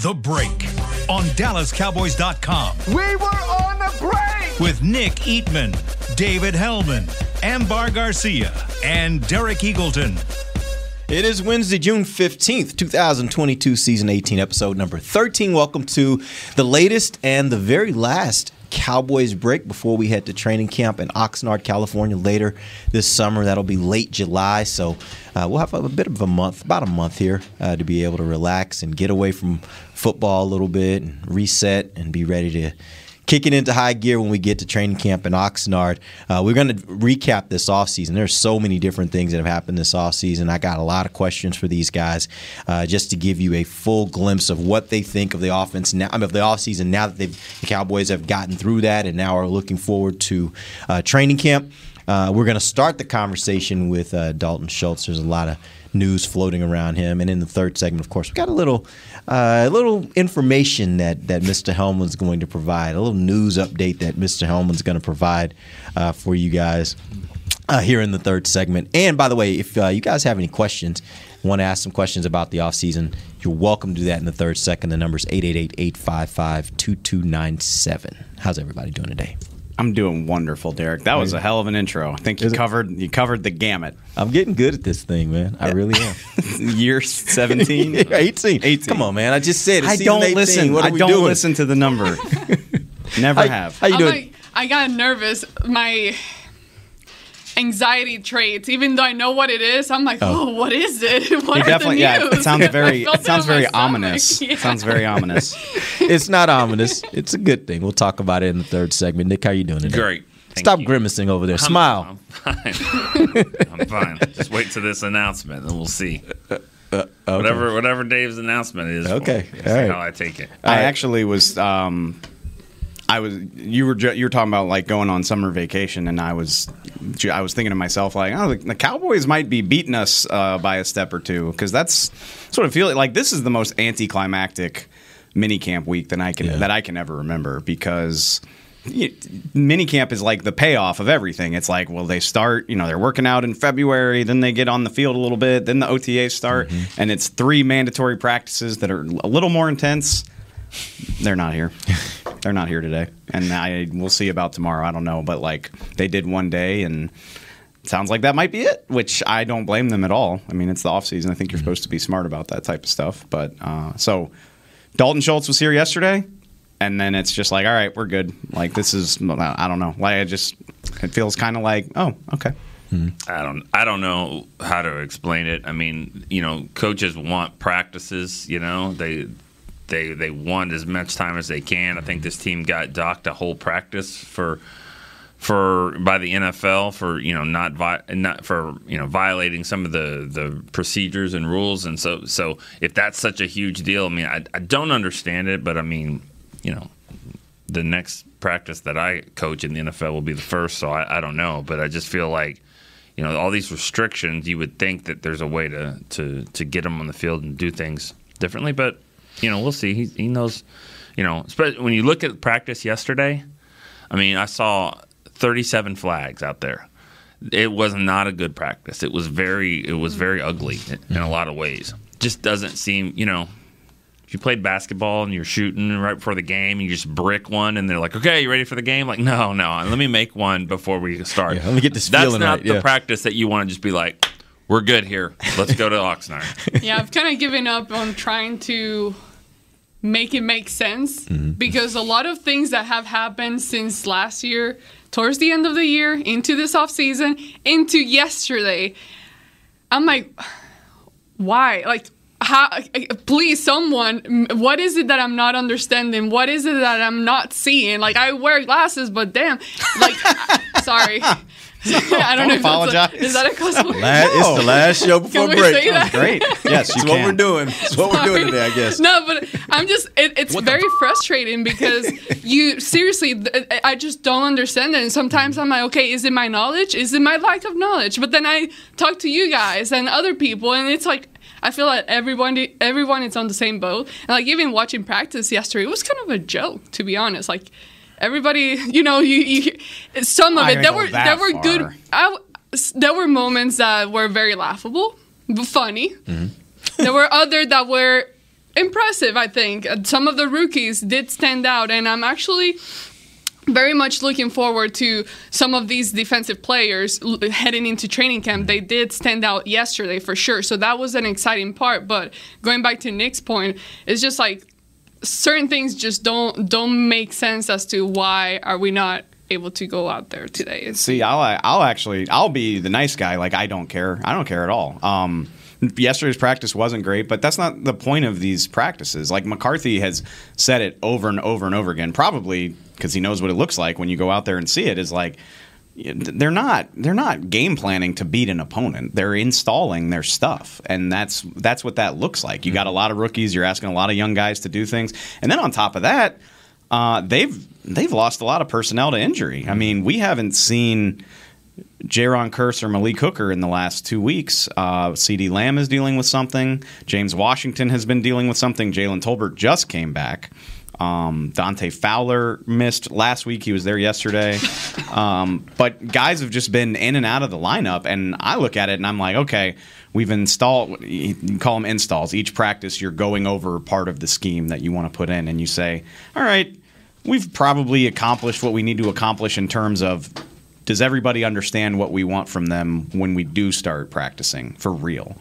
The Break on DallasCowboys.com We were on the break. with Nick Eatman, David Helman, Ambar Garcia, and Derek Eagleton. It is Wednesday, June 15th, 2022, season 18, episode number 13. Welcome to the latest and the very last Cowboys break before we head to training camp in Oxnard, California later this summer. That'll be late July, so uh, we'll have a, bit of a month, about a month here, uh, to be able to relax and get away from football a little bit and reset and be ready to kick it into high gear when we get to training camp in Oxnard. Uh, we're going to recap this offseason. There's so many different things that have happened this offseason. I got a lot of questions for these guys uh, just to give you a full glimpse of what they think of the offense now, I mean, of the offseason now that the Cowboys have gotten through that and now are looking forward to uh, training camp. Uh, we're going to start the conversation with uh, Dalton Schultz. There's a lot of news floating around him, and in the third segment, of course, we got a little, uh, a little information that that Mr. Helman's going to provide, a little news update that Mr. Helman's going to provide uh, for you guys uh, here in the third segment. And by the way, if uh, you guys have any questions, want to ask some questions about the offseason, you're welcome to do that in the third second. The number's 888-855-2297. How's everybody doing today? I'm doing wonderful, Derek. That was a hell of an intro. I think you Is it? covered you covered the gamut. I'm getting good at this thing, man. I really am. Year 17. 18. 18. Come on, man. I just said it's I season don't 18. listen. What are I we don't doing? listen to the number. Never How, have. how you I'm doing? like, I got nervous. My anxiety traits, even though I know what it is, I'm like, oh, what is it? What You are definitely, the yeah. It sounds very, it sounds very ominous. Yeah. It sounds very ominous. it's not ominous. It's a good thing. We'll talk about it in the third segment. Nick, how you doing today? Great. Thank Stop you. grimacing over there. I'm- Smile. I'm fine. I'm fine. Just wait till this announcement, and we'll see. Whatever, whatever Dave's announcement is. Okay. we'll All how I take it. I actually was. Um, I was. You were. ju- You were talking about like going on summer vacation, and I was. I was thinking to myself like, oh, the, the Cowboys might be beating us uh, by a step or two because that's sort of feeling like this is the most anticlimactic mini camp week that I can Yeah. that I can ever remember because. Mini camp is like the payoff of everything. It's like, well, they start, you know, they're working out in February, then they get on the field a little bit, then the OTAs start, and it's three mandatory practices that are a little more intense. They're not here. They're not here today, and I we'll see about tomorrow. I don't know, but like they did one day, and sounds like that might be it. Which I don't blame them at all. I mean, it's the off season. I think you're supposed to be smart about that type of stuff. But uh, so Dalton Schultz was here yesterday, and then it's just like, all right, we're good. Like this is I don't know. Like I just it feels kind of like, oh, okay. I don't. I don't know how to explain it. I mean, you know, coaches want practices. You know, they they they want as much time as they can. I think this team got docked a whole practice for for by the NFL for you know not vi- not for you know violating some of the the procedures and rules. And so so if that's such a huge deal, I mean, I, I don't understand it, but I mean, you know, the next practice that I coach in the NFL will be the first, so I, I don't know. But I just feel like, you know, all these restrictions, you would think that there's a way to to to get them on the field and do things differently. But you know, we'll see. He, he knows, you know, when you look at practice yesterday. I mean, I saw 37 flags out there. It was not a good practice. It was very it was very ugly in a lot of ways. Just doesn't seem, you know, if you played basketball and you're shooting right before the game, and you just brick one, and they're like, "Okay, you ready for the game?" Like, no, no, let me make one before we start. Yeah, let me get this That's feeling not right, the yeah. practice that you want to just be like, "We're good here. Let's go to Oxnard." yeah, I've kind of given up on trying to make it make sense Mm-hmm. because a lot of things that have happened since last year, towards the end of the year, into this off season, into yesterday, I'm like, why? Like, how? Please, someone, what is it that I'm not understanding? What is it that I'm not seeing? Like, I wear glasses, but damn, like, Sorry. I don't, know if apologize. That's a, is that a cuss word? La- It's the last show before Can we break. say that? Great. Yes, you That's what we're doing. That's what we're doing today, I guess. No, but I'm just, it, it's very frustrating because you, seriously, th- I just don't understand it. And sometimes mm. I'm like, okay, is it my knowledge? Is it my lack of knowledge? But then I talk to you guys and other people, and it's like, I feel like everyone, everyone is on the same boat. And like even watching practice yesterday, it was kind of a joke, to be honest. Like everybody, you know, you, you some of Not it, there were that there were far. good. I, there were moments that were very laughable, funny. there were other that were impressive. I think Uh, some of the rookies did stand out, and I'm actually very much looking forward to some of these defensive players heading into training camp. They did stand out yesterday for sure, so that was an exciting part. But going back to Nick's point, it's just like certain things just don't don't make sense as to why are we not able to go out there today. See, I'll I'll actually I'll be the nice guy. Like I don't care. I don't care at all. Um, yesterday's practice wasn't great, but that's not the point of these practices. Like McCarthy has said it over and over and over again, probably because he knows what it looks like when you go out there and see it. Is like they're not they're not game planning to beat an opponent. They're installing their stuff, and that's that's what that looks like. You got a lot of rookies. You're asking a lot of young guys to do things, and then on top of that, uh, they've they've lost a lot of personnel to injury. I mean, we haven't seen. Jayron Kearse or Malik Hooker in the last two weeks. Uh, CeeDee Lamb is dealing with something. James Washington has been dealing with something. Jalen Tolbert just came back. Um, Dante Fowler missed last week. He was there yesterday. Um, but guys have just been in and out of the lineup. And I look at it and I'm like, okay, we've installed, you call them installs. Each practice, you're going over part of the scheme that you want to put in. And you say, all right, we've probably accomplished what we need to accomplish in terms of does everybody understand what we want from them when we do start practicing for real?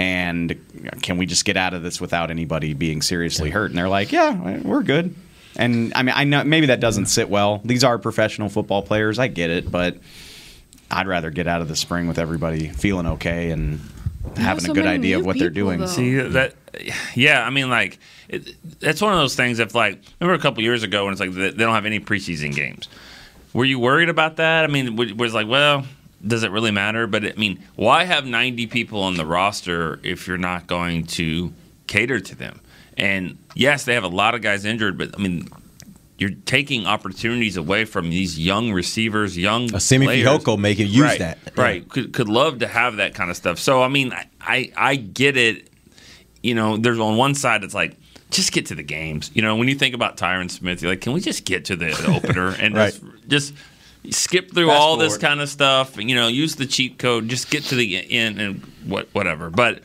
And can we just get out of this without anybody being seriously hurt? And they're like, yeah, we're good. And I mean, I know maybe that doesn't sit well. These are professional football players. I get it, but I'd rather get out of the spring with everybody feeling okay and having so a good many idea of what they're doing. though. See uh, that? Yeah, I mean, like it, that's one of those things. If like remember a couple years ago when it's like they they don't have any preseason games. Were you worried about that? I mean, w- was like, well, does it really matter? But I mean, why have 90 people on the roster if you're not going to cater to them? And yes, they have a lot of guys injured, but I mean, you're taking opportunities away from these young receivers, young A Simi. Fehoko may could use right, that. Right. Could could love to have that kind of stuff. So I mean, I I, I get it. You know, there's on one side it's like just get to the games. You know, when you think about Tyron Smith, you're like, can we just get to the opener and Right. just just skip through Fast all this kind of stuff? You know, use the cheat code. Just get to the end and what whatever. But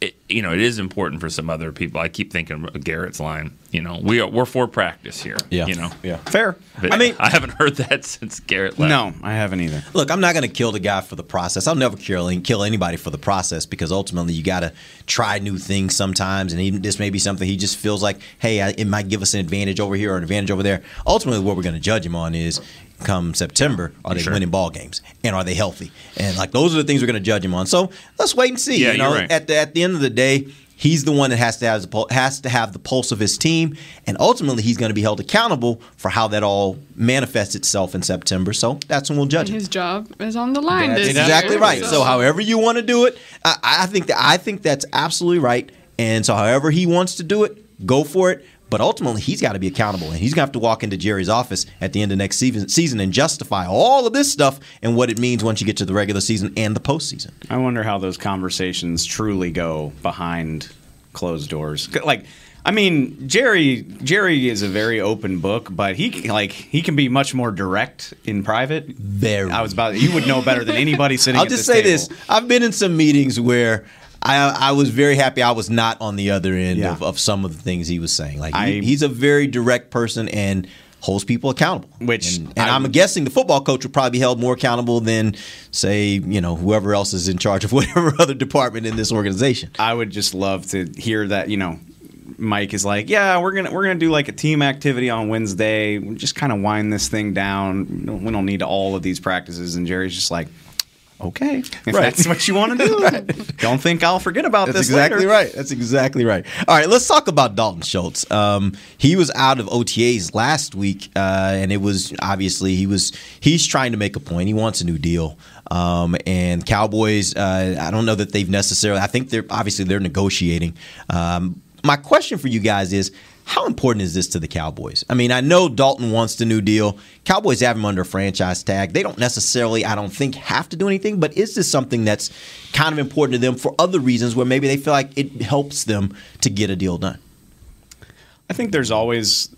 it, you know, it is important for some other people. I keep thinking of Garrett's line. You know, we are we're for practice here. Yeah. You know. Yeah. Fair. But I mean- I haven't heard that since Garrett left. No, I haven't either. Look, I'm not going to kill the guy for the process. I'll never kill kill anybody for the process because ultimately you got to try new things sometimes, and even this may be something he just feels like, hey, I, it might give us an advantage over here or an advantage over there. Ultimately, what we're going to judge him on is come September, are they Sure. winning ball games and are they healthy? And like those are the things we're going to judge him on. So let's wait and see. Yeah, you know, you're right. at the at the end of the day. He's the one that has to have the pul- has to have the pulse of his team, and ultimately he's going to be held accountable for how that all manifests itself in September. So that's when we'll judge him. his job is on the line. That's this exactly year, right. So, however you want to do it, I, I think that I think that's absolutely right. And so, however he wants to do it, go for it. But ultimately, he's got to be accountable, and he's gonna have to walk into Jerry's office at the end of next season, season and justify all of this stuff and what it means once you get to the regular season and the postseason. I wonder how those conversations truly go behind closed doors. Like, I mean, Jerry Jerry is a very open book, but he like he can be much more direct in private. Very. I was about you would know better than anybody sitting. Here. I'll just this say table. this: I've been in some meetings where. I, I was very happy I was not on the other end Yeah. of, of some of the things he was saying. Like he, he's a very direct person and holds people accountable. Which and, and I I'm guessing the football coach would probably be held more accountable than, say, you know, whoever else is in charge of whatever other department in this organization. I would just love to hear that. You know, Mike is like, yeah, we're gonna we're gonna do like a team activity on Wednesday. We'll just kind of wind this thing down. We don't need all of these practices. And Jerry's just like, Okay, if Right. that's what you want to do, don't think I'll forget about That's this. exactly later. right. That's exactly right. All right, let's talk about Dalton Schultz. Um, he was out of OTAs last week, uh, and it was obviously he was he's trying to make a point. He wants a new deal. Um, and Cowboys, uh, I don't know that they've necessarily. I think they're obviously they're negotiating. Um, my question for you guys is. How important is this to the Cowboys? I mean, I know Dalton wants the new deal. Cowboys have him under franchise tag. They don't necessarily, I don't think, have to do anything, but is this something that's kind of important to them for other reasons where maybe they feel like it helps them to get a deal done? I think there's always.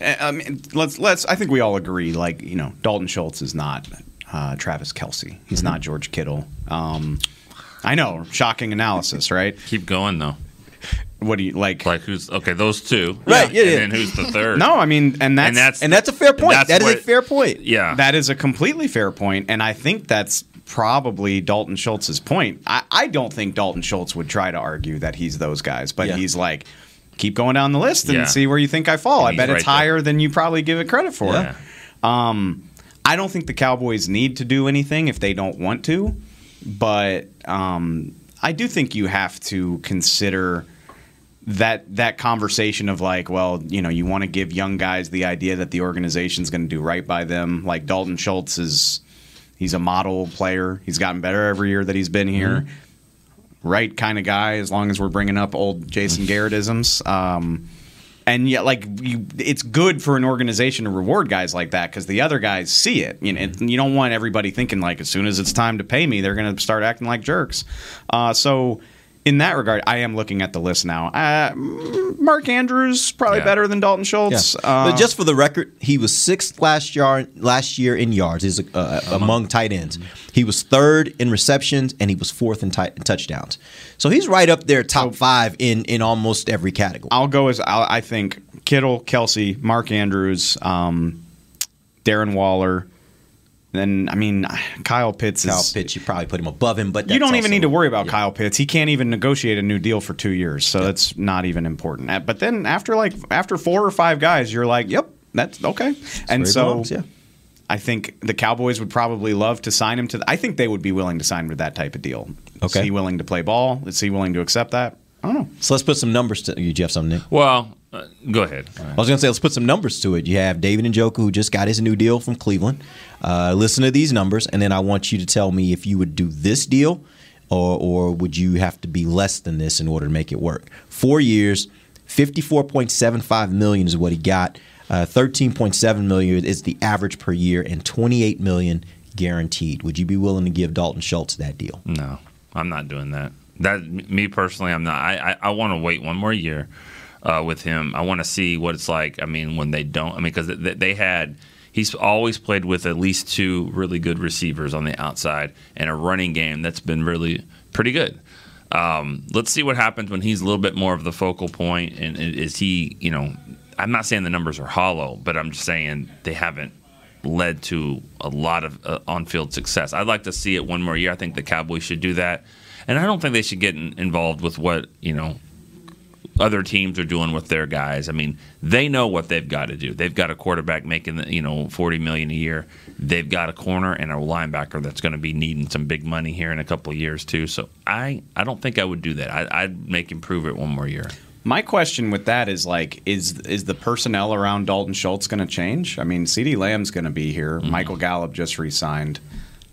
uh, I mean, let's let's. I think we all agree. Like you know, Dalton Schultz is not uh, Travis Kelce. He's Mm-hmm. not George Kittle. Um, I know, shocking analysis, right? Keep going though. What do you like? Like who's okay? Those two, Right, yeah, and yeah. then who's the third? no, I mean, and that's and that's And that's a fair point. that's That is a fair point. Yeah, that is a completely fair point, and I think that's probably Dalton Schultz's point. I, I don't think Dalton Schultz would try to argue that he's those guys, but Yeah. he's like, keep going down the list and Yeah. see where you think I fall. And I he's bet it's right there. higher than you probably give it credit for. Yeah. I don't think the Cowboys need to do anything if they don't want to, but um, I do think you have to consider that that conversation of like, well, you know, you want to give young guys the idea that the organization's going to do right by them. Like Dalton Schultz is, he's a model player. He's gotten better every year that he's been here. Right kind of guy. As long as we're bringing up old Jason Garrettisms. Um, and yet like you it's good for an organization to reward guys like that because the other guys see it you know and you don't want everybody thinking like as soon as it's time to pay me they're going to start acting like jerks uh, so in that regard i am looking at the list now uh, mark andrews probably Yeah. better than dalton schultz uh, but just for the record, he was sixth last year last year in yards. He's uh, among tight ends. He was third in receptions and he was fourth in, ti- in touchdowns. So he's right up there, top five in in almost every category. I'll go as I'll, I think Kittle, Kelce, Mark Andrews, um, Darren Waller. Then I mean Kyle Pitts Kyle is Pitts, you probably put him above him, but you don't even also- need to worry about yeah. Kyle Pitts. He can't even negotiate a new deal for two years, so that's not even important. Uh, But then after like after four or five guys, you're like, yep, that's okay. and so belongs, yeah. I think the Cowboys would probably love to sign him to. The, I think they would be willing to sign with that type of deal. Okay. Is he willing to play ball? Is he willing to accept that? I don't know. So let's put some numbers to you. Jeff, something. Nick? Well, uh, go ahead. I was going to say, let's put some numbers to it. You have David and Njoku, who just got his new deal from Cleveland. Uh, listen to these numbers, and then I want you to tell me if you would do this deal or, or would you have to be less than this in order to make it work. Four years, 54.75 million is what he got. Uh, 13.7 million is the average per year, and 28 million guaranteed. Would you be willing to give Dalton Schultz that deal? No, I'm not doing that. That me personally, I'm not. I I, I want to wait one more year uh, with him. I want to see what it's like. I mean, when they don't. I mean, because they, they had. He's always played with at least two really good receivers on the outside and a running game that's been really pretty good. Um, let's see what happens when he's a little bit more of the focal point. And is he, you know, I'm not saying the numbers are hollow, but I'm just saying they haven't led to a lot of uh, on-field success. I'd like to see it one more year. I think the Cowboys should do that, and I don't think they should get in, involved with what you know other teams are doing with their guys. I mean, they know what they've got to do. They've got a quarterback making you know forty million a year. They've got a corner and a linebacker that's going to be needing some big money here in a couple of years too. So I I don't think I would do that. I, I'd make him prove it one more year. My question with that is like, is is the personnel around Dalton Schultz going to change? I mean, CeeDee Lamb's going to be here. Mm-hmm. Michael Gallup just re-signed.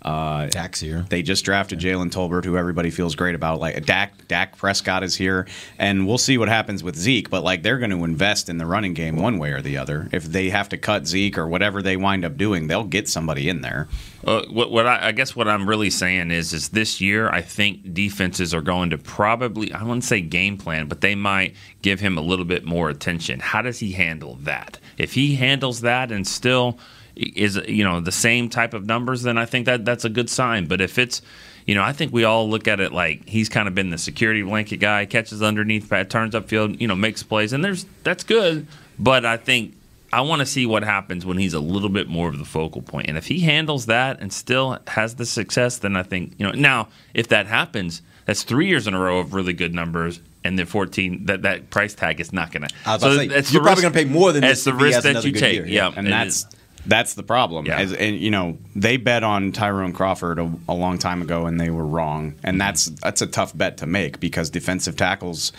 Uh, Dak's here. They just drafted Jalen Tolbert, who everybody feels great about. Like Dak, Dak Prescott is here, and we'll see what happens with Zeke. But like they're going to invest in the running game one way or the other. If they have to cut Zeke or whatever they wind up doing, they'll get somebody in there. Uh, what, what I, I guess what I'm really saying is, is this year I think defenses are going to probably I wouldn't say game plan, but they might give him a little bit more attention. How does he handle that? If he handles that and still is you know the same type of numbers, then I think that that's a good sign. But if it's you know, I think we all look at it like he's kind of been the security blanket guy, catches underneath, turns upfield, you know, makes plays, and there's that's good. But I think I want to see what happens when he's a little bit more of the focal point. And if he handles that and still has the success, then I think, you know, now if that happens, that's three years in a row of really good numbers. And the 14, that, that price tag is not going to. I was about to say, you're probably gonna pay more than That's the risk that you take. year, Yeah. yeah. and that's is. That's the problem. Yeah. As, and you know, they bet on Tyrone Crawford a, a long time ago, and they were wrong. And that's that's a tough bet to make because defensive tackles.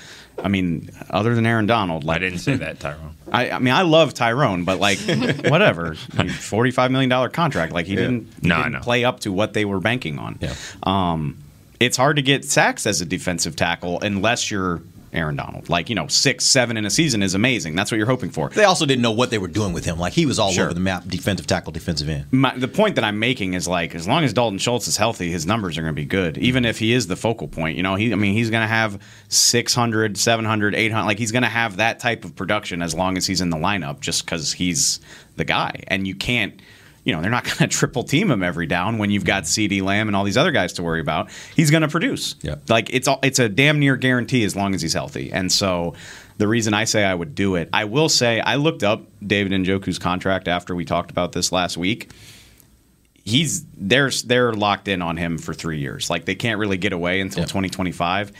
I mean, other than Aaron Donald, I didn't say that, Tyrone. I, I mean, I love Tyrone, but like, whatever, forty-five million dollar contract. Like he didn't, he No, didn't play up to what they were banking on. Yeah. Um, it's hard to get sacks as a defensive tackle unless you're Aaron Donald. Like you know, six, seven in a season is amazing. That's what you're hoping for. They also didn't know what they were doing with him. Like he was all Sure. over the map, defensive tackle, defensive end. My, the point that I'm making is like as long as Dalton Schultz is healthy, his numbers are going to be good. Even if he is the focal point, you know, he I mean he's going to have 600, 700, 800 like he's going to have that type of production as long as he's in the lineup just cuz he's the guy. And you can't you know, they're not going to triple team him every down when you've got CeeDee Lamb and all these other guys to worry about. He's going to produce. Yeah. Like it's all, it's a damn near guarantee as long as he's healthy. And so the reason I say I would do it, I will say I looked up David Njoku's contract after we talked about this last week. He's they're they're locked in on him for three years. Like they can't really get away until Yeah. 2025.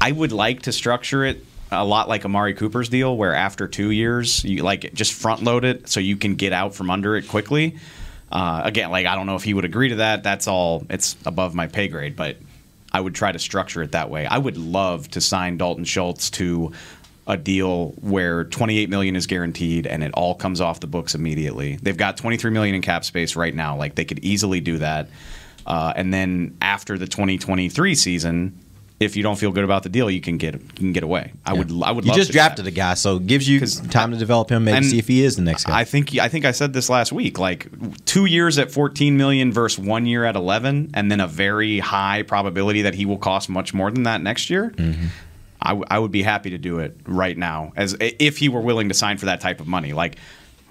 I would like to structure it a lot like Amari Cooper's deal, where after two years you like just front load it so you can get out from under it quickly. Uh, again, like I don't know if he would agree to that. That's all. It's above my pay grade, but I would try to structure it that way. I would love to sign Dalton Schultz to a deal where 28 million is guaranteed and it all comes off the books immediately. They've got 23 million in cap space right now. Like they could easily do that. Uh, and then after the 2023 season, if you don't feel good about the deal, you can get you can get away. I would I would You love just drafted a guy, so it gives you time to develop him. Maybe And see if he is the next guy. I think I think I said this last week. Like two years at 14 million versus one year at 11, and then a very high probability that he will cost much more than that next year. Mm-hmm. I, w- I would be happy to do it right now, as if he were willing to sign for that type of money. Like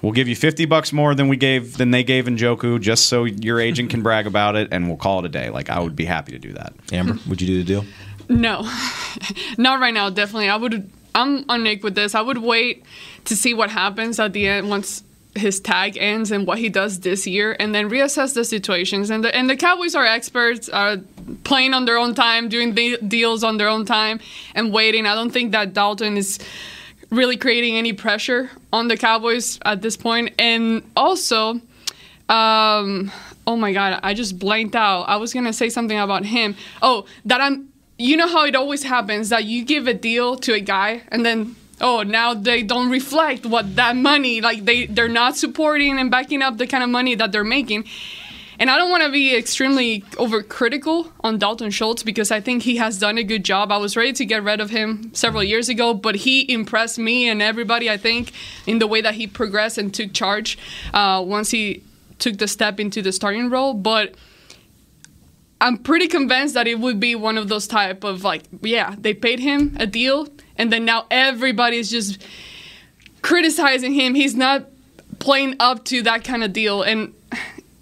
we'll give you 50 bucks more than we gave than they gave Njoku, just so your agent can brag about it, and we'll call it a day. Like I would be happy to do that. Ambar, would you do the deal? No, not right now. Definitely, I would. I'm on Nick with this. I would wait to see what happens at the end once his tag ends and what he does this year, and then reassess the situations. And the and the Cowboys are experts, are playing on their own time, doing the deals on their own time, and waiting. I don't think that Dalton is really creating any pressure on the Cowboys at this point. And also, um, oh my God, I just blanked out. I was gonna say something about him. Oh, that I'm. You know how it always happens that you give a deal to a guy and then oh now they don't reflect what that money like they they're not supporting and backing up the kind of money that they're making. And I don't want to be extremely overcritical on Dalton Schultz because I think he has done a good job. I was ready to get rid of him several years ago, but he impressed me and everybody, I think, in the way that he progressed and took charge uh, once he took the step into the starting role. But I'm pretty convinced that it would be one of those type of like, yeah, they paid him a deal, and then now everybody's just criticizing him. He's not playing up to that kind of deal, and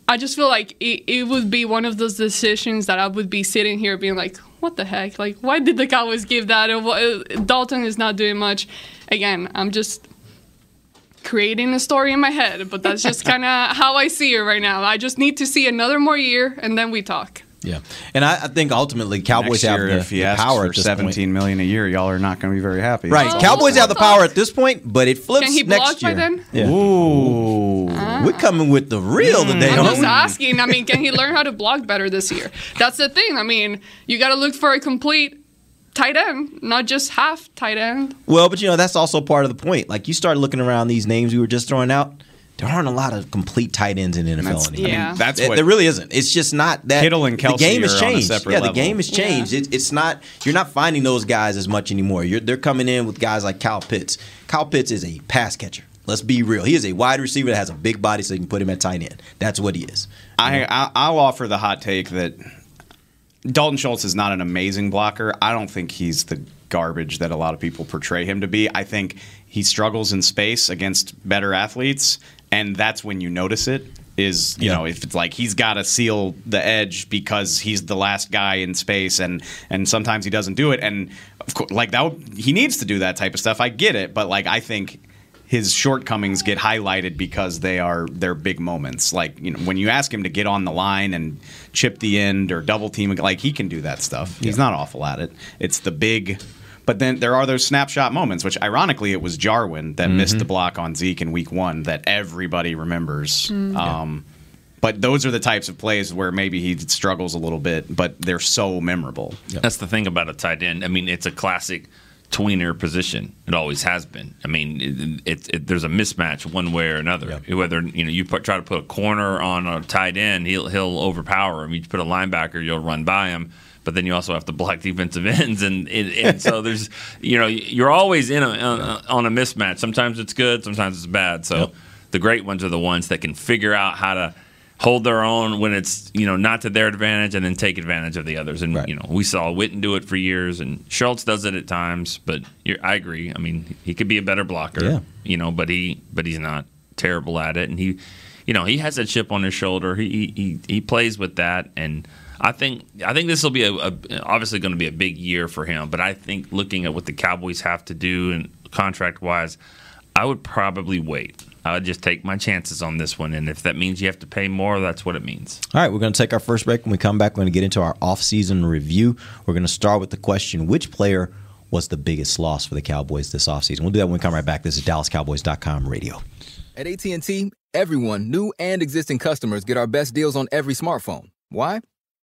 I just feel like it, it would be one of those decisions that I would be sitting here being like, what the heck? Like, why did the Cowboys give that? Or what- Dalton is not doing much. Again, I'm just creating a story in my head, but that's just kind of how I see it right now. I just need to see another more year, and then we talk. Yeah, and I, I think ultimately Cowboys Next have the, if he the asks power for at this 17 point. million a year, y'all are not going to be very happy. Right, Oh. Cowboys have the power at this point, but it flips Can he next block by year. then? Yeah. Ooh. Ah. We're coming with the real mm. today. I'm just asking. I mean, can he learn how to block better this year? That's the thing. I mean, you got to look for a complete tight end, not just half tight end. Well, but you know that's also part of the point. Like you start looking around these names we were just throwing out. There aren't a lot of complete tight ends in the NFL That's, anymore. I mean, that's There- what there really isn't. It's just not that. Kittle and the game has are on a changed. separate yeah, the game has changed. It, it's not. You're not finding those guys as much anymore. You're, they're coming in with guys like Kyle Pitts. Kyle Pitts is a pass catcher. Let's be real. He is a wide receiver that has a big body, so you can put him at tight end. That's what he is. I, I I'll offer the hot take that Dalton Schultz is not an amazing blocker. I don't think he's the garbage that a lot of people portray him to be. I think he struggles in space against better athletes, and that's when you notice it. Is you Yeah. know if it's like he's got to seal the edge because he's the last guy in space, and and sometimes he doesn't do it, and of course like that would- he needs to do that type of stuff. I get it, but like I think his shortcomings get highlighted because they are their big moments. Like you know, when you ask him to get on the line and chip the end or double team, like he can do that stuff. He's not awful at it. It's the big But then there are those snapshot moments, which ironically it was Jarwin that missed Mm-hmm. the block on Zeke in week one that everybody remembers. Um, But those are the types of plays where maybe he struggles a little bit, but they're so memorable. That's the thing about a tight end. I mean, it's a classic tweener position. It always has been. I mean, it, it, it, there's a mismatch one way or another. Whether you know you put, try to put a corner on a tight end, he'll he'll overpower him. You put a linebacker, you'll run by him. But then you also have to block defensive ends, and, and, and so there's you know you're always in a, on, a, on a mismatch. Sometimes it's good, sometimes it's bad. So the great ones are the ones that can figure out how to hold their own when it's you know not to their advantage and then take advantage of the others and Right. you know we saw Witten do it for years and Schultz does it at times but you're, I agree I mean he could be a better blocker Yeah. you know but he but he's not terrible at it and he you know he has a chip on his shoulder he he, he plays with that and I think I think this will be a, a obviously going to be a big year for him but I think looking at what the Cowboys have to do and contract wise I would probably wait I would just take my chances on this one and if that means you have to pay more that's what it means All right, we're going to take our first break. When we come back, we're going to get into our off-season review. We're going to start with the question: Which player was the biggest loss for the Cowboys this offseason? We'll do that when we come right back. This is DallasCowboys.com radio. At AT&T, everyone, new and existing customers, get our best deals on every smartphone. Why?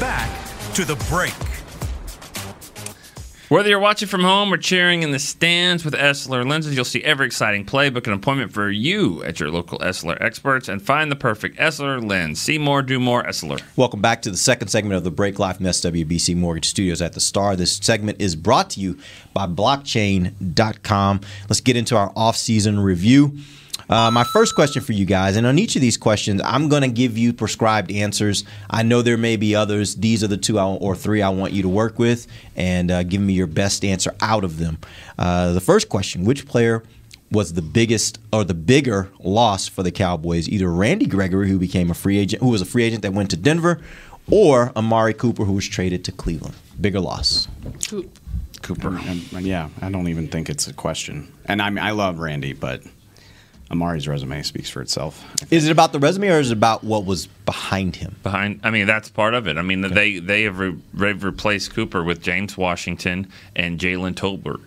Back to the break. Whether you're watching from home or cheering in the stands with Essilor lenses, you'll see every exciting play. Book an appointment for you at your local Essilor experts and find the perfect Essilor lens. See more, do more, Essilor. Welcome back to the second segment of the Break Life from SWBC Mortgage Studios at the Star. This segment is brought to you by blockchain.com. Let's get into our off-season review. Uh, my first question for you guys, and on each of these questions, I'm going to give you prescribed answers. I know there may be others. These are the two I, or three I want you to work with, and uh, give me your best answer out of them. Uh, the first question: Which player was the biggest or the bigger loss for the Cowboys? Either Randy Gregory, who became a free agent, who was a free agent that went to Denver, or Amari Cooper, who was traded to Cleveland. Bigger loss. Cooper. And, and yeah, I don't even think it's a question. And I mean, I love Randy, but Amari's resume speaks for itself. Is it about the resume or is it about what was behind him? Behind, I mean, that's part of it. I mean, they they have re- they've replaced Cooper with James Washington and Jalen Tolbert.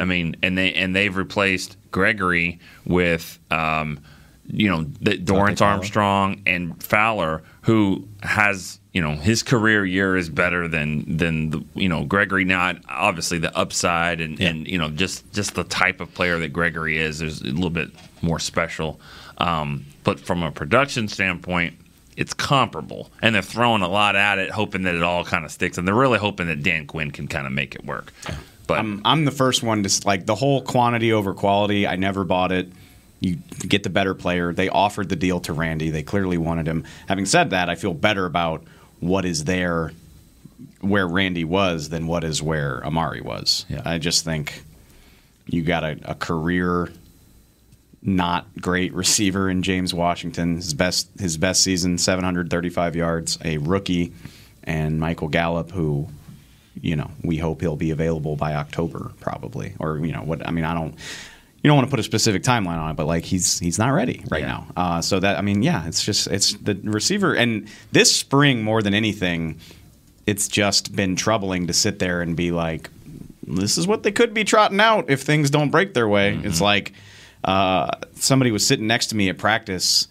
I mean, and they and they've replaced Gregory with, um, you know, the, Dorance Armstrong and Fowler, who has you know his career year is better than than the, you know Gregory. Not obviously the upside and and you know just just the type of player that Gregory is. There's a little bit more special, um, but from a production standpoint it's comparable, and they're throwing a lot at it, hoping that it all kind of sticks, and they're really hoping that Dan Quinn can kind of make it work. But I'm, I'm the first one to like the whole quantity over quality. I never bought it. You get the better player. They offered the deal to Randy. They clearly wanted him. Having said that, I feel better about what is there where Randy was than what is where Amari was. I just think you got a, a career not great receiver in James Washington. His best his best season, 735 yards. A rookie, and Michael Gallup, who, you know, we hope he'll be available by October probably, or you know what? I mean, I don't. You don't want to put a specific timeline on it, but like he's he's not ready right now. Uh, so that I mean, yeah, it's just it's the receiver, and this spring more than anything, it's just been troubling to sit there and be like, this is what they could be trotting out if things don't break their way. It's like uh, somebody was sitting next to me at practice.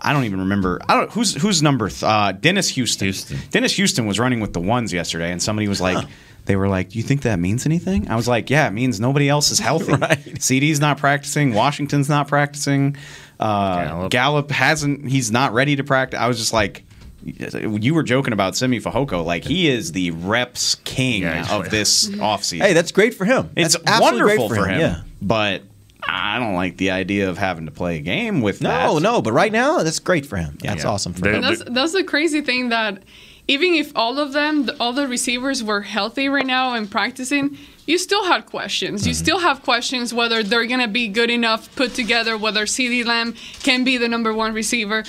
I don't even remember. I don't who's who's number th- uh, Dennis Houston. Dennis Houston was running with the ones yesterday, and somebody was like. They were like, you think that means anything?" I was like, "Yeah, it means nobody else is healthy. CeeDee's not practicing. Washington's not practicing. Uh, Gallup. hasn't. He's not ready to practice." I was just like, "You were joking about Simi Fehoko. Like he is the reps king of this offseason. Hey, that's great for him. It's That's wonderful great for him. Yeah. But I don't like the idea of having to play a game with that. No, no, but right now that's great for him. That's Yeah. awesome for And him. that's that's the crazy thing that even if all of them, all the receivers were healthy right now and practicing, you still had questions. Mm-hmm. You still have questions whether they're gonna be good enough put together, whether CeeDee Lamb can be the number one receiver,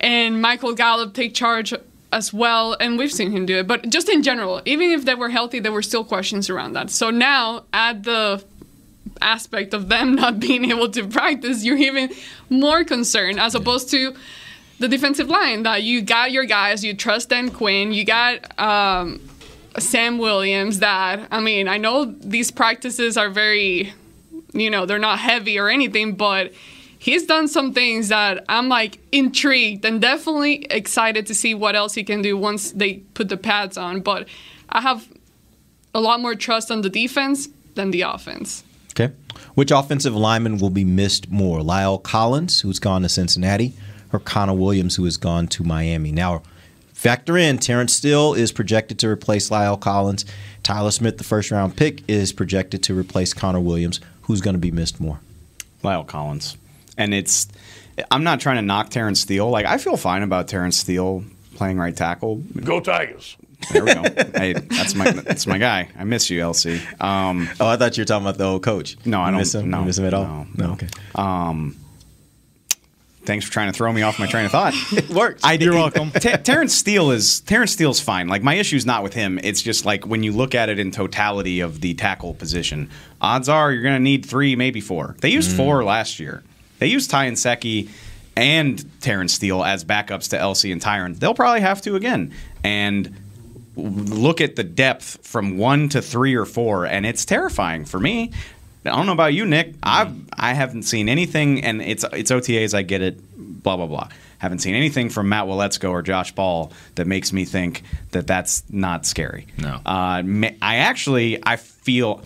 and Michael Gallup take charge as well. And we've seen him do it. But just in general, even if they were healthy, there were still questions around that. So now add the aspect of them not being able to practice, you're even more concerned as opposed to the defensive line that you got your guys, you trust Dan Quinn, you got um, Sam Williams. That I mean, I know these practices are very, you know, they're not heavy or anything, but he's done some things that I'm like intrigued and definitely excited to see what else he can do once they put the pads on. But I have a lot more trust on the defense than the offense. Okay. Which offensive lineman will be missed more? La'el Collins, who's gone to Cincinnati, or Connor Williams, who has gone to Miami? Now, factor in Terrence Steele is projected to replace La'el Collins. Tyler Smith, the first round pick, is projected to replace Connor Williams. Who's going to be missed more? La'el Collins. And it's I'm not trying to knock Terrence Steele. Like I feel fine about Terrence Steele playing right tackle. Go Tigers. There we go. hey, that's my that's my guy. I miss you, LC. Um, oh, I thought you were talking about the old coach. No, I don't miss him? No, You miss him at all? No, No, okay. Um, thanks for trying to throw me off my train of thought. it works. I, You're welcome. Terrence Steele is Terrence Steele's fine. Like my issue's not with him. It's just like when you look at it in totality of the tackle position, odds are you're going to need three, maybe four. They used Mm. four last year. They used Ty Nsekhe and Terrence Steele as backups to LC and Tyron. They'll probably have to again. And look at the depth from one to three or four, and it's terrifying for me. I don't know about you, Nick. I I haven't seen anything, and it's it's OTAs. I get it. Blah blah blah. Haven't seen anything from Matt Waletzko or Josh Ball that makes me think that that's not scary. No. Uh, I actually I feel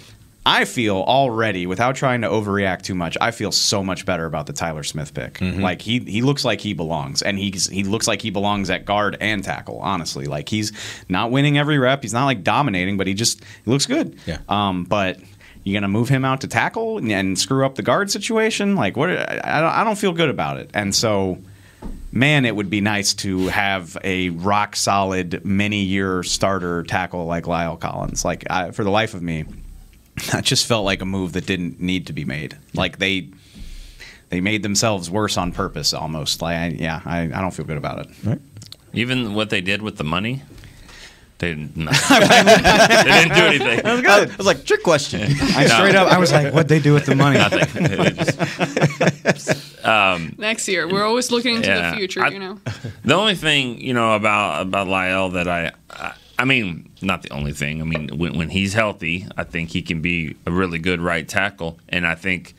I feel already without trying to overreact too much. I feel so much better about the Tyler Smith pick. Like he he looks like he belongs, and he's he looks like he belongs at guard and tackle. Honestly, like he's not winning every rep. He's not like dominating, but he just he looks good. Yeah. Um, but. you're gonna move him out to tackle and, and screw up the guard situation? Like what? I, I don't- I don't feel good about it. And so, man, it would be nice to have a rock solid, many year starter tackle like La'el Collins. Like I, for the life of me, that just felt like a move that didn't need to be made. Like they they made themselves worse on purpose almost. Like I, yeah, I, I don't feel good about it. Right. Even what they did with the money, they didn't, no. they didn't do anything. That was good. I was like, trick question. I straight up, I was like, what'd they do with the money? Nothing. They just- um, Next year, we're always looking into Yeah. the future, I- you know. the only thing you know about about Lyle that I, I, I mean, not the only thing. I mean, when, when he's healthy, I think he can be a really good right tackle, and I think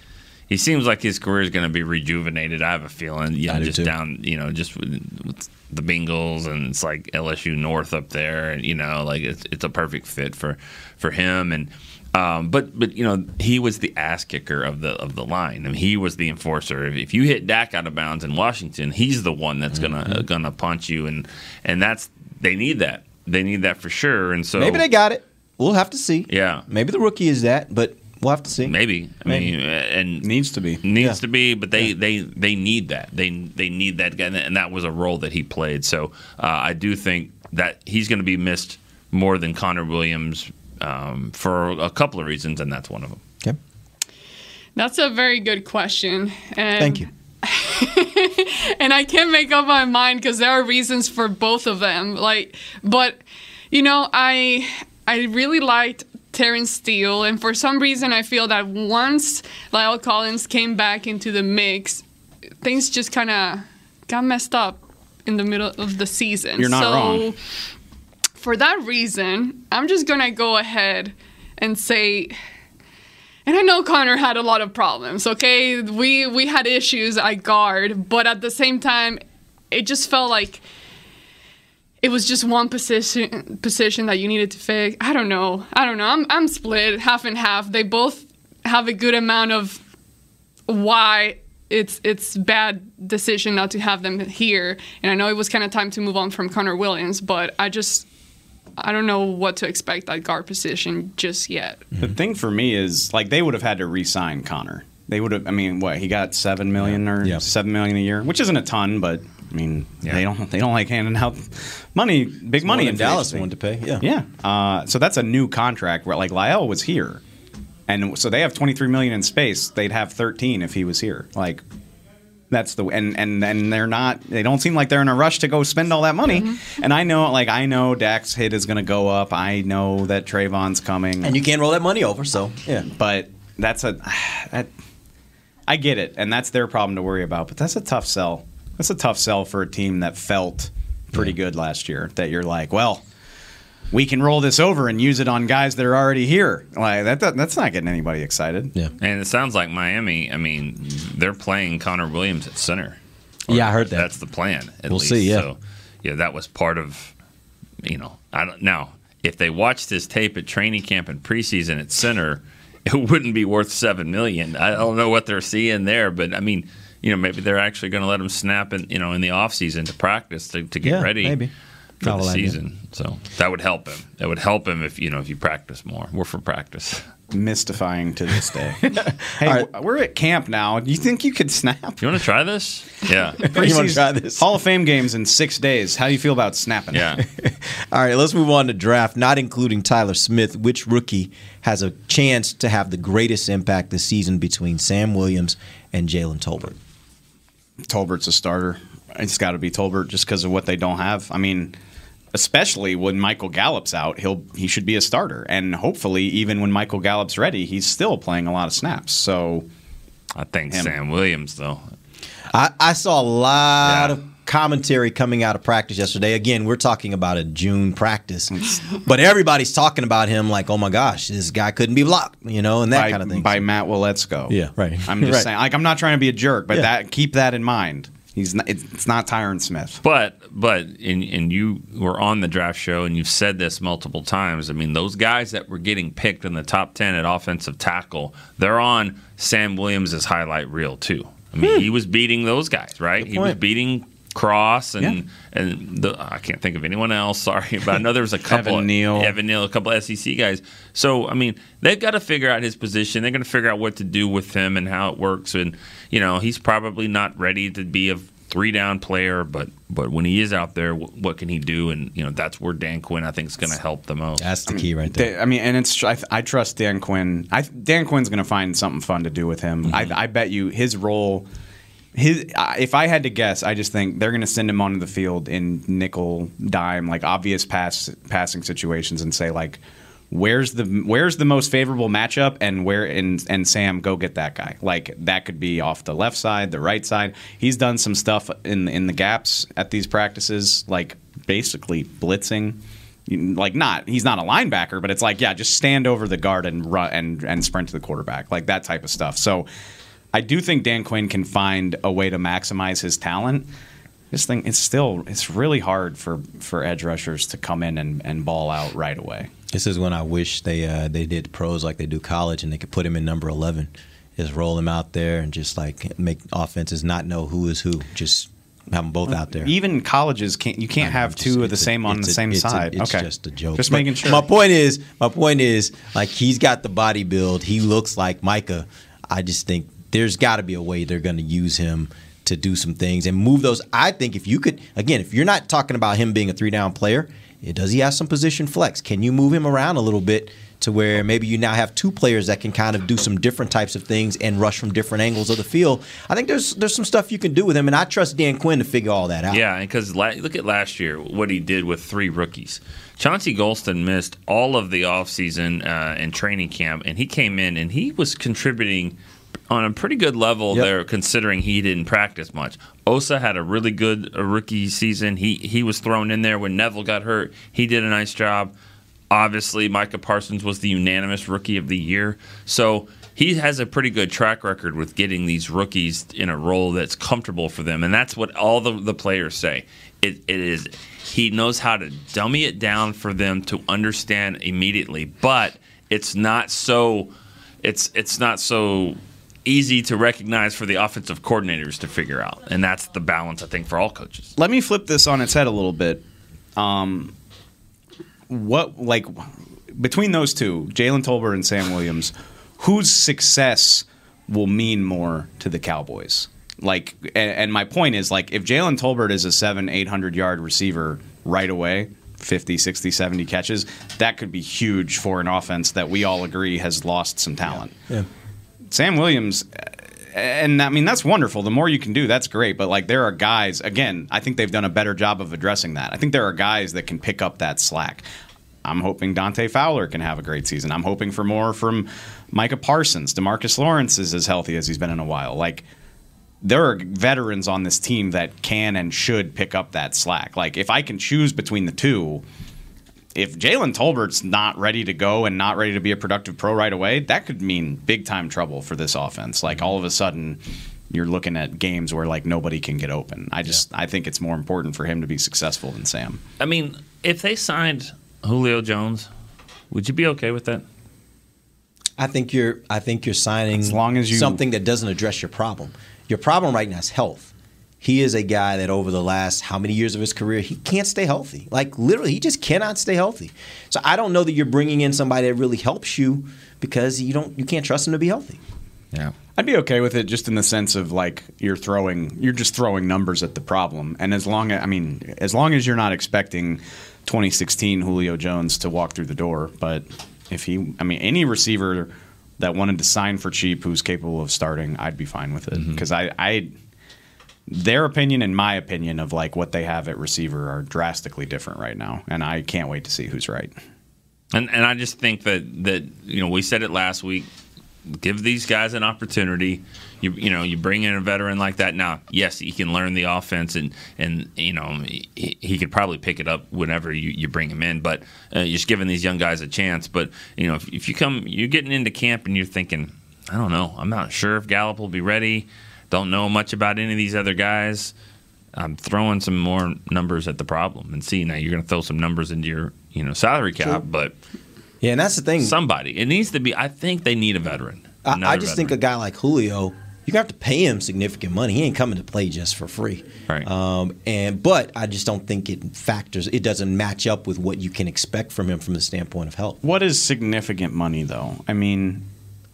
he seems like his career is going to be rejuvenated. I have a feeling, you know, do just too. down, you know, just with, with the Bengals and it's like LSU North up there, and you know, like it's it's a perfect fit for for him and. Um, but but you know he was the ass kicker of the of the line. I mean, he was the enforcer. If, if you hit Dak out of bounds in Washington, he's the one that's gonna Mm-hmm. gonna punch you, and and that's they need that. They need that for sure. And so Maybe they got it. We'll have to see. Yeah. Maybe the rookie is that, but We'll have to see. Maybe. I mean, and needs to be needs to be, but they they they need that. They they need that guy, and that was a role that he played. So uh, I do think that he's going to be missed more than Connor Williams um, for a couple of reasons, and that's one of them. Okay. That's a very good question. And Thank you. and I can't make up my mind because there are reasons for both of them. Like, but you know, I I really liked Terrence Steele, and for some reason, I feel that once La'el Collins came back into the mix, things just kind of got messed up in the middle of the season. You're not so, wrong. For that reason, I'm just gonna go ahead and say and I know Connor had a lot of problems, okay? We we had issues at guard, but at the same time, it just felt like it was just one position position that you needed to fix. I don't know. I don't know. I'm I'm split half and half. They both have a good amount of why it's it's bad decision not to have them here. And I know it was kind of time to move on from Connor Williams, but I just I don't know what to expect at guard position just yet. The thing for me is like they would have had to re-sign Connor. They would have. I mean, what he got seven million or seven million a year, which isn't a ton, but I mean, they don't they don't like handing out money, big more money. in Dallas free wanted to pay, yeah. yeah. Uh, so that's a new contract where like La'el was here, and so they have twenty three million in space. They'd have thirteen if he was here. Like that's the and and and they're not. They don't seem like they're in a rush to go spend all that money. Mm-hmm. And I know, like I know, Dak's hit is going to go up. I know that Trevon's coming, And you can't roll that money over, so yeah. but that's a that I get it, and that's their problem to worry about. But that's a tough sell. That's a tough sell for a team that felt pretty good last year. That you're like, well, we can roll this over and use it on guys that are already here. Like that, that that's not getting anybody excited. Yeah. And it sounds like Miami. I mean, they're playing Connor Williams at center. Yeah, I heard that. That's the plan. At We'll least. see, yeah. So, yeah, that was part of. You know, I don't now. If they watched his tape at training camp and preseason at center, it wouldn't be worth seven million. I don't know what they're seeing there, but I mean, you know, maybe they're actually going to let him snap in, you know, in the off season to practice to, to get Yeah, ready maybe. For Novel the idea. season. So that would help him. That would help him if you know if you practice more. We're for practice. Mystifying to this day. hey, we're at camp now. Do you think you could snap? You want to try this? Yeah. Preseason- Hall of Fame games in six days. How do you feel about snapping? Yeah. All right, let's move on to draft, not including Tyler Smith. Which rookie has a chance to have the greatest impact this season between Sam Williams and Jalen Tolbert? Tolbert's a starter. It's got to be Tolbert just because of what they don't have. I mean, especially when Michael Gallup's out, he'll he should be a starter, and hopefully, even when Michael Gallup's ready, he's still playing a lot of snaps. So, I think Him. Sam Williams though. I, I saw a lot of commentary coming out of practice yesterday. Again, we're talking about a June practice, but everybody's talking about him like, oh my gosh, this guy couldn't be blocked, you know, and that by, kind of thing. by Matt Waletzko. Yeah, right. I'm just Right. saying, like, I'm not trying to be a jerk, but Yeah. that keep that in mind. He's not, it's, not Tyron Smith. But but and and you were on the draft show and you've said this multiple times. I mean, those guys that were getting picked in the top ten at offensive tackle, they're on Sam Williams' highlight reel too. I mean, hmm. he was beating those guys, right? He was beating Cross and Yeah. and the, I can't think of anyone else. Sorry, but I know there was a couple. Evan Neal. Evan Neal, a couple SEC guys. So I mean, they've got to figure out his position. They're going to figure out what to do with him and how it works. And you know, he's probably not ready to be a three down player, but but when he is out there, what, what can he do? And you know, that's where Dan Quinn I think is going to help the most. That's the key right there. They- I mean, and it's I, I trust Dan Quinn. I, Dan Quinn's going to find something fun to do with him. Mm-hmm. I, I bet you his role. His, if I had to guess, I just think they're going to send him onto the field in nickel dime, like obvious pass passing situations, and say like, "Where's the where's the most favorable matchup?" And where and and Sam, go get that guy. Like that could be off the left side, the right side. He's done some stuff in in the gaps at these practices, like basically blitzing like not he's not a linebacker, but it's like yeah, just stand over the guard and run and and sprint to the quarterback, like that type of stuff. So I do think Dan Quinn can find a way to maximize his talent. This thing it's still it's really hard for for edge rushers to come in and, and ball out right away. This is when I wish they uh, they did pros like they do college, and they could put him in number eleven, just roll him out there and just like make offenses not know who is who. Just have them both out there. Even colleges can't. You can't have two of the same on the a- same it's a- side. it's okay, just a joke. Just But making sure. My point is, my point is, like he's got the body build. He looks like Micah. I just think there's got to be a way they're going to use him to do some things and move those. I think if you could, again, if you're not talking about him being a three down player, does he have some position flex? Can you move him around a little bit? To where maybe you now have two players that can kind of do some different types of things and rush from different angles of the field. I think there's there's some stuff you can do with him, and I trust Dan Quinn to figure all that out. Yeah, because la- look at last year, what he did with three rookies. Chauncey Golston missed all of the offseason uh, and training camp, and he came in and he was contributing on a pretty good level there, considering he didn't practice much. Osa had a really good rookie season. He he was thrown in there when Neville got hurt. He did a nice job. Obviously, Micah Parsons was the unanimous rookie of the year. So he has a pretty good track record with getting these rookies in a role that's comfortable for them. And that's what all the, the players say. It, it is he knows how to dummy it down for them to understand immediately, but it's not so it's it's not so easy to recognize for the offensive coordinators to figure out. And that's the balance I think for all coaches. Let me flip this on its head a little bit. Um, what like between those two, Jalen Tolbert and Sam Williams, whose success will mean more to the Cowboys? Like, and, and my point is, like, if Jalen Tolbert is a seven, eight hundred yard receiver right away, 50, 60, 70 catches, that could be huge for an offense that we all agree has lost some talent. Yeah. Sam Williams, and I mean that's wonderful. The more you can do, that's great. But like there are guys, again, I think they've done a better job of addressing that. I think there are guys that can pick up that slack. I'm hoping Dante Fowler can have a great season. I'm hoping for more from Micah Parsons. Demarcus Lawrence is as healthy as he's been in a while. Like there are veterans on this team that can and should pick up that slack. Like if I can choose between the two, if Jalen Tolbert's not ready to go and not ready to be a productive pro right away, that could mean big time trouble for this offense. Like all of a sudden, you're looking at games where like nobody can get open. I just I think it's more important for him to be successful than Sam. I mean, if they signed Julio Jones, would you be okay with that? I think you're. I think you're signing As long as you- something that doesn't address your problem. Your problem right now is health. He is a guy that over the last how many years of his career he can't stay healthy. Like literally, he just cannot stay healthy. So I don't know that you're bringing in somebody that really helps you because you don't. You can't trust him to be healthy. Yeah. I'd be okay with it just in the sense of like you're throwing you're just throwing numbers at the problem. And as long as I mean, as long as you're not expecting 2016 Julio Jones to walk through the door, but if he I mean any receiver that wanted to sign for cheap who's capable of starting, I'd be fine with it mm-hmm. because I I their opinion and my opinion of like what they have at receiver are drastically different right now, and I can't wait to see who's right. And and I just think that that you know we said it last week. Give these guys an opportunity. You you know you bring in a veteran like that. Now, yes, he can learn the offense, and and you know he, he could probably pick it up whenever you, you bring him in. But uh, you're just giving these young guys a chance. But you know if, if you come, you're getting into camp and you're thinking, I don't know, I'm not sure if Gallup will be ready. Don't know much about any of these other guys. I'm throwing some more numbers at the problem and see now you're going to throw some numbers into your you know salary cap, Sure. but Yeah, and that's the thing. somebody it needs to be. I think they need a veteran. I, I just veteran. think a guy like Julio, you're gonna have to pay him significant money. He ain't coming to play just for free. Right. Um, and but I just don't think it factors. It doesn't match up with what you can expect from him from the standpoint of health. What is significant money though? I mean,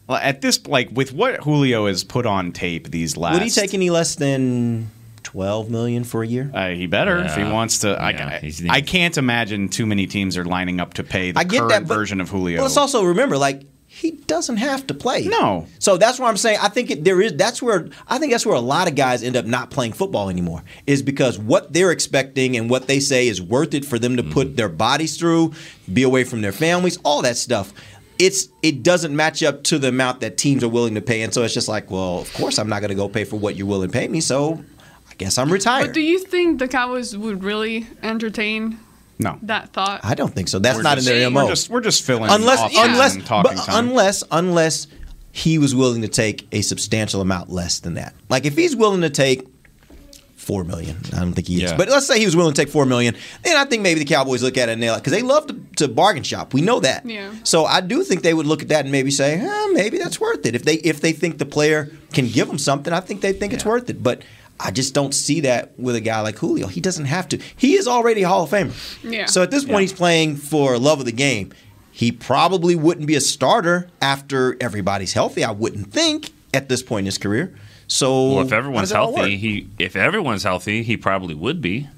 well, at this like with what Julio has put on tape these last Would he take any less than twelve million for a year? Uh, he better if he wants to. Yeah, I, he's- I can't imagine too many teams are lining up to pay the I get current that, but- version of Julio. Well, let's also remember, like he doesn't have to play. No. So that's why I'm saying I think it, there is. That's where I think that's where a lot of guys end up not playing football anymore. Is because what they're expecting and what they say is worth it for them to Mm-hmm. put their bodies through, be away from their families, all that stuff. It's it doesn't match up to the amount that teams are willing to pay, and so it's just like, well, of course I'm not going to go pay for what you're willing to pay me. So I guess I'm retired. But do you think the Cowboys would really entertain no. that thought? I don't think so. That's We're not just- in their mo. We're just we're just filling unless off unless talking but time. unless unless he was willing to take a substantial amount less than that. Like if he's willing to take four million, I don't think he is. Yeah. But let's say he was willing to take four million, then I think maybe the Cowboys look at it and they're like, because they love to, to bargain shop. We know that. Yeah. So I do think they would look at that and maybe say, eh, maybe that's worth it. If they if they think the player can give them something, I think they think it's worth it. But I just don't see that with a guy like Julio. He doesn't have to. He is already a Hall of Famer. Yeah. So at this point, he's playing for love of the game. He probably wouldn't be a starter after everybody's healthy. I wouldn't think at this point in his career. So Well, if everyone's does it all healthy, he if everyone's healthy, he probably would be.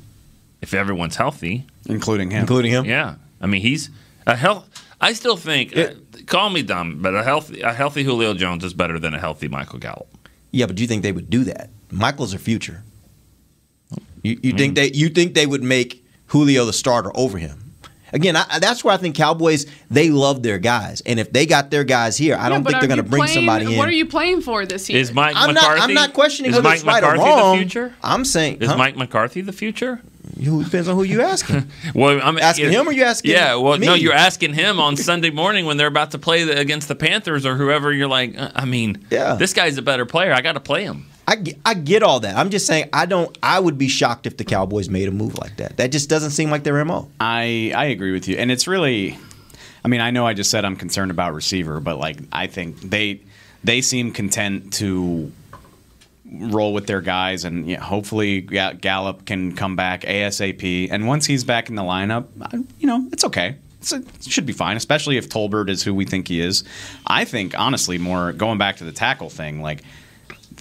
If everyone's healthy, including him, including him, yeah. I mean, he's a health. I still think. uh, call me dumb, but a healthy a healthy Julio Jones is better than a healthy Michael Gallup. Yeah, but do you think they would do that? Michael's their future. You, you Mm. think they you think they would make Julio the starter over him? Again, I, that's where I think Cowboys they love their guys, and if they got their guys here, I Yeah, don't think they're going to bring playing- somebody in. What are you playing for this year? Is Mike I'm McCarthy? not. I'm not questioning is whether Mike it's right McCarthy or wrong. the future? I'm saying Is huh? Mike McCarthy the future? Who depends on who you asking. Well, I'm Asking him or you asking Yeah, well, no, you're asking him on Sunday morning when they're about to play the, against the Panthers or whoever. You're like, uh, I mean, Yeah. this guy's a better player. I got to play him. I get, I get all that. I'm just saying I don't. I would be shocked if the Cowboys made a move like that. That just doesn't seem like their mo. I I agree with you, and it's really. I mean, I know I just said I'm concerned about receiver, but like I think they they seem content to roll with their guys, and you know, hopefully Ga- Gallup can come back ASAP. And once he's back in the lineup, you know, it's okay. It's it should be fine, especially if Tolbert is who we think he is. I think honestly, more going back to the tackle thing, like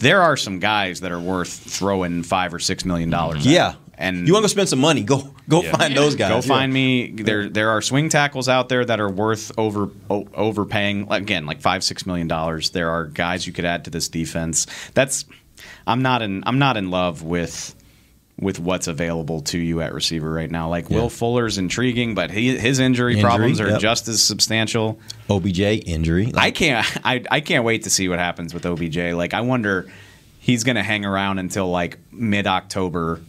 there are some guys that are worth throwing five or six million dollars. at. Yeah. and You want to go spend some money? Go go Yeah. find those guys. Go Yeah. find me. There, there are swing tackles out there that are worth over o- overpaying. Again, like five, six million dollars. There are guys you could add to this defense. That's. I'm not in. I'm not in love with with what's available to you at receiver right now. Like Will Fuller's intriguing, but he, his injury, Injury, problems are yep. just as substantial. OBJ injury. I can't. I, I can't wait to see what happens with OBJ. Like I wonder, he's going to hang around until like mid October,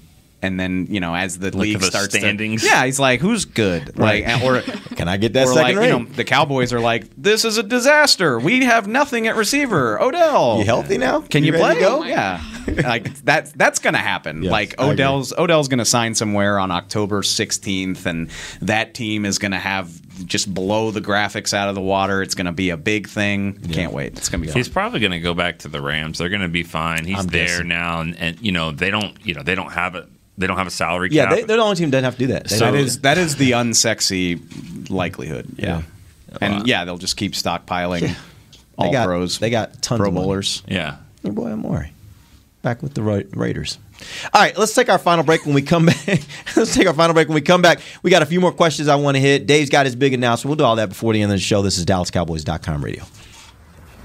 and then you know as the Look league starts standings. To, yeah, he's like, who's good? Right. Like, or Can I get that second like, you know, the Cowboys are like, this is a disaster. We have nothing at receiver. Odell, You healthy now? Can You you, play? to go? Yeah, like that's that's gonna happen. Yes, like Odell's Odell's gonna sign somewhere on October 16th, and that team is gonna have just blow the graphics out of the water. It's gonna be a big thing. Can't wait. It's gonna be fun. He's probably going to go back to the Rams. They're going to be fine. He's I'm there guessing. now, and, and you know they don't. You know they don't have a they don't have a salary yeah, cap. they, they're the only team that doesn't have to do that. They that don't- is that is the unsexy likelihood. Yeah, and Wow. yeah, they'll just keep stockpiling they all got pros. They got tons pro of money. bowlers. yeah. Your boy Amore. Back with the Ra- Raiders. All right, let's take our final break when we come back. let's take our final break when we come back. We got a few more questions I want to hit. Dave's got his big announcement. We'll do all that before the end of the show. This is DallasCowboys.com radio.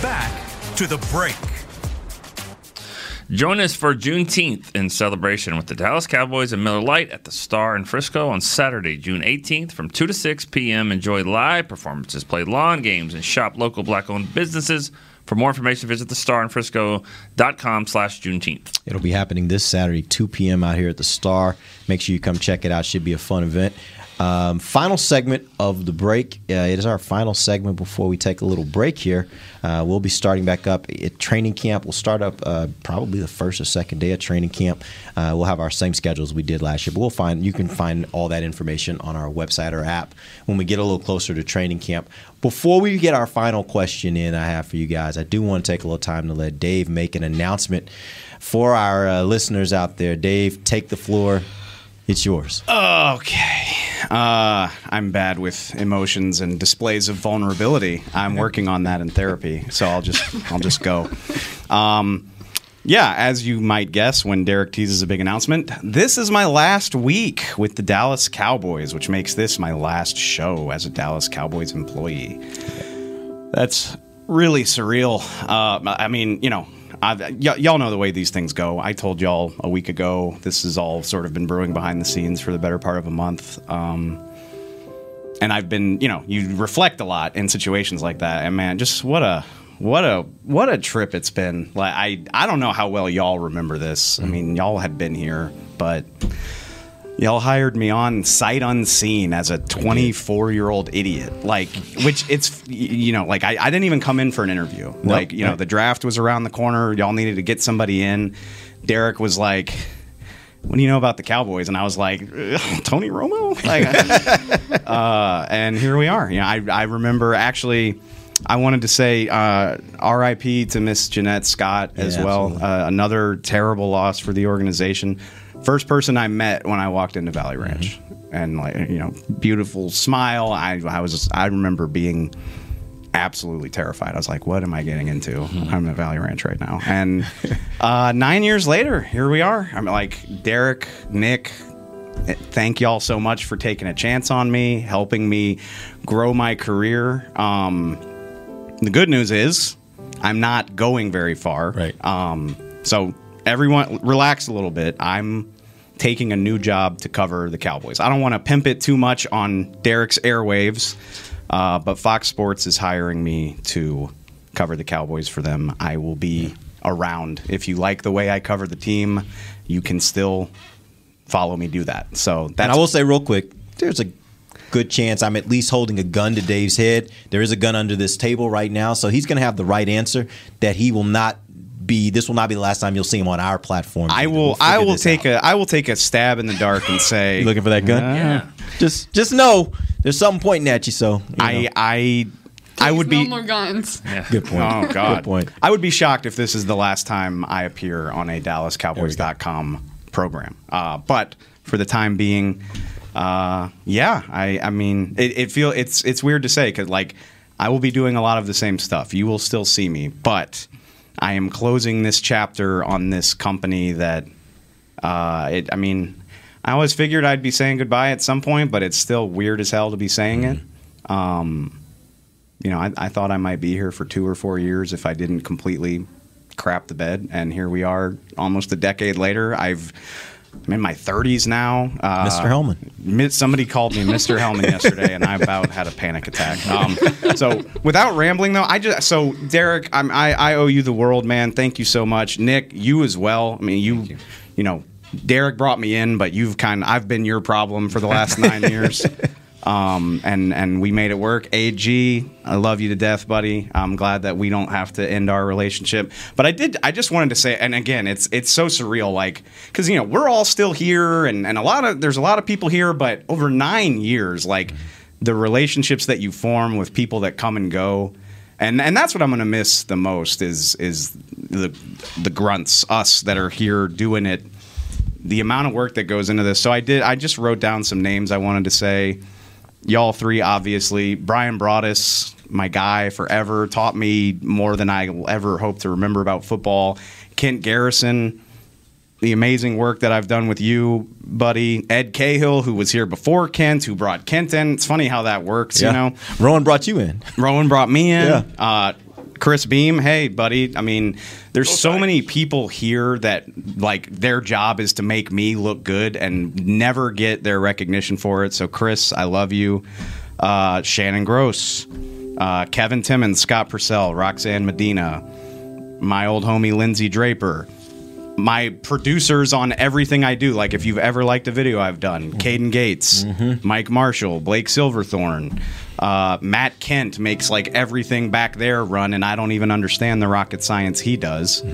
Back to the break. Join us for Juneteenth in celebration with the Dallas Cowboys and Miller Lite at the Star in Frisco on Saturday, June 18th from 2 to 6 p.m. Enjoy live performances, play lawn games, and shop local black-owned businesses. For more information, visit thestarinfrisco.com slash Juneteenth. It'll be happening this Saturday, 2 p.m. out here at the Star. Make sure you come check it out. Should be a fun event. Um, final segment of the break. Uh, it is our final segment before we take a little break here. Uh, we'll be starting back up at training camp. We'll start up uh, probably the first or second day of training camp. Uh, we'll have our same schedule as we did last year, but we'll find you can find all that information on our website or app when we get a little closer to training camp. Before we get our final question in, I have for you guys. I do want to take a little time to let Dave make an announcement for our uh, listeners out there. Dave, take the floor. It's yours. Okay. Uh, I'm bad with emotions and displays of vulnerability. I'm working on that in therapy, so I'll just I'll just go. Um, yeah, as you might guess, when Derek teases a big announcement, this is my last week with the Dallas Cowboys, which makes this my last show as a Dallas Cowboys employee. That's really surreal. Uh, I mean, you know, y- y'all know the way these things go. I told y'all a week ago. This has all sort of been brewing behind the scenes for the better part of a month. Um, and I've been, you know, you reflect a lot in situations like that. And man, just what a what a what a trip it's been. Like I I don't know how well y'all remember this. I mean, y'all had been here, but y'all hired me on sight unseen as a 24 year old idiot. Like, which it's you know, like I, I didn't even come in for an interview. Like, you know, the draft was around the corner. Y'all needed to get somebody in. Derek was like. What do you know about the Cowboys? And I was like, Tony Romo. Like, uh, and here we are. You know, I, I remember actually, I wanted to say uh, R.I.P. to Miss Jeanette Scott as Yeah, well. Uh, another terrible loss for the organization. First person I met when I walked into Valley Ranch, and like you know, beautiful smile. I I was I remember being absolutely terrified. I was like, "What am I getting into? I'm at Valley Ranch right now." And uh, nine years later, here we are. I'm like Derek, Nick. eh, Thank y'all so much for taking a chance on me, helping me grow my career. Um, the good news is I'm not going very far. Right. Um, so everyone relax a little bit. I'm taking a new job to cover the Cowboys. I don't want to pimp it too much on Derek's airwaves, uh, but Fox Sports is hiring me to cover the Cowboys for them. I will be around. If you like the way I cover the team, you can still follow me do that. So that's and I will say real quick, there's a good chance I'm at least holding a gun to Dave's head. There is a gun under this table right now, so he's going to have the right answer. That he will not be. This will not be the last time you'll see him on our platform. I will. I will take a. I will take a stab in the dark and say, You looking for that gun? Yeah. Just, just know there's something pointing at you. So you I, know. I, I would no be. more guns. Good point. Oh God. Good point. I would be shocked if this is the last time I appear on a DallasCowboys.com program. Uh, but for the time being, uh, yeah, I, I mean, it, it feel it's it's weird to say because like I will be doing a lot of the same stuff. You will still see me, but I am closing this chapter on this company that. Uh, it, I mean, I always figured I'd be saying goodbye at some point, but it's still weird as hell to be saying it. Um, you know, I, I thought I might be here for two or four years if I didn't completely crap the bed, and here we are, almost a decade later. I've I'm in my 30s now. Uh, Mr. Helman. Somebody called me Mr. Helman yesterday, and I about had a panic attack. Um, so, without rambling, though, I just so Derek, I'm, I I owe you the world, man. Thank you so much, Nick. You as well. I mean, you, you, know, Derek brought me in, but you've kind of I've been your problem for the last nine years. Um, and and we made it work. AG, I love you to death, buddy. I'm glad that we don't have to end our relationship. But I did. I just wanted to say, and again, it's it's so surreal, like because you know we're all still here, and and a lot of there's a lot of people here, but over nine years, like the relationships that you form with people that come and go. And, and that's what I'm gonna miss the most is is the the grunts, us that are here doing it the amount of work that goes into this. So I did. I just wrote down some names I wanted to say. Y'all three, obviously. Brian Broaddus, my guy forever, taught me more than I will ever hope to remember about football. Kent Garrison, the amazing work that I've done with you, buddy. Ed Cahill, who was here before Kent, who brought Kent in. It's funny how that works, Yeah. you know. Rowan brought you in. Rowan brought me in. Yeah. Uh, Chris Beam, hey buddy. I mean, there's so many people here that like their job is to make me look good and never get their recognition for it. So Chris, I love you. Uh, Shannon Gross, uh, Kevin Timmons, Scott Purcell, Roxanne Medina, my old homie Lindsay Draper, my producers on everything I do. Like if you've ever liked a video I've done, Caden Gates, Mike Marshall, Blake Silverthorne, uh, Matt Kent makes like everything back there run, and I don't even understand the rocket science he does.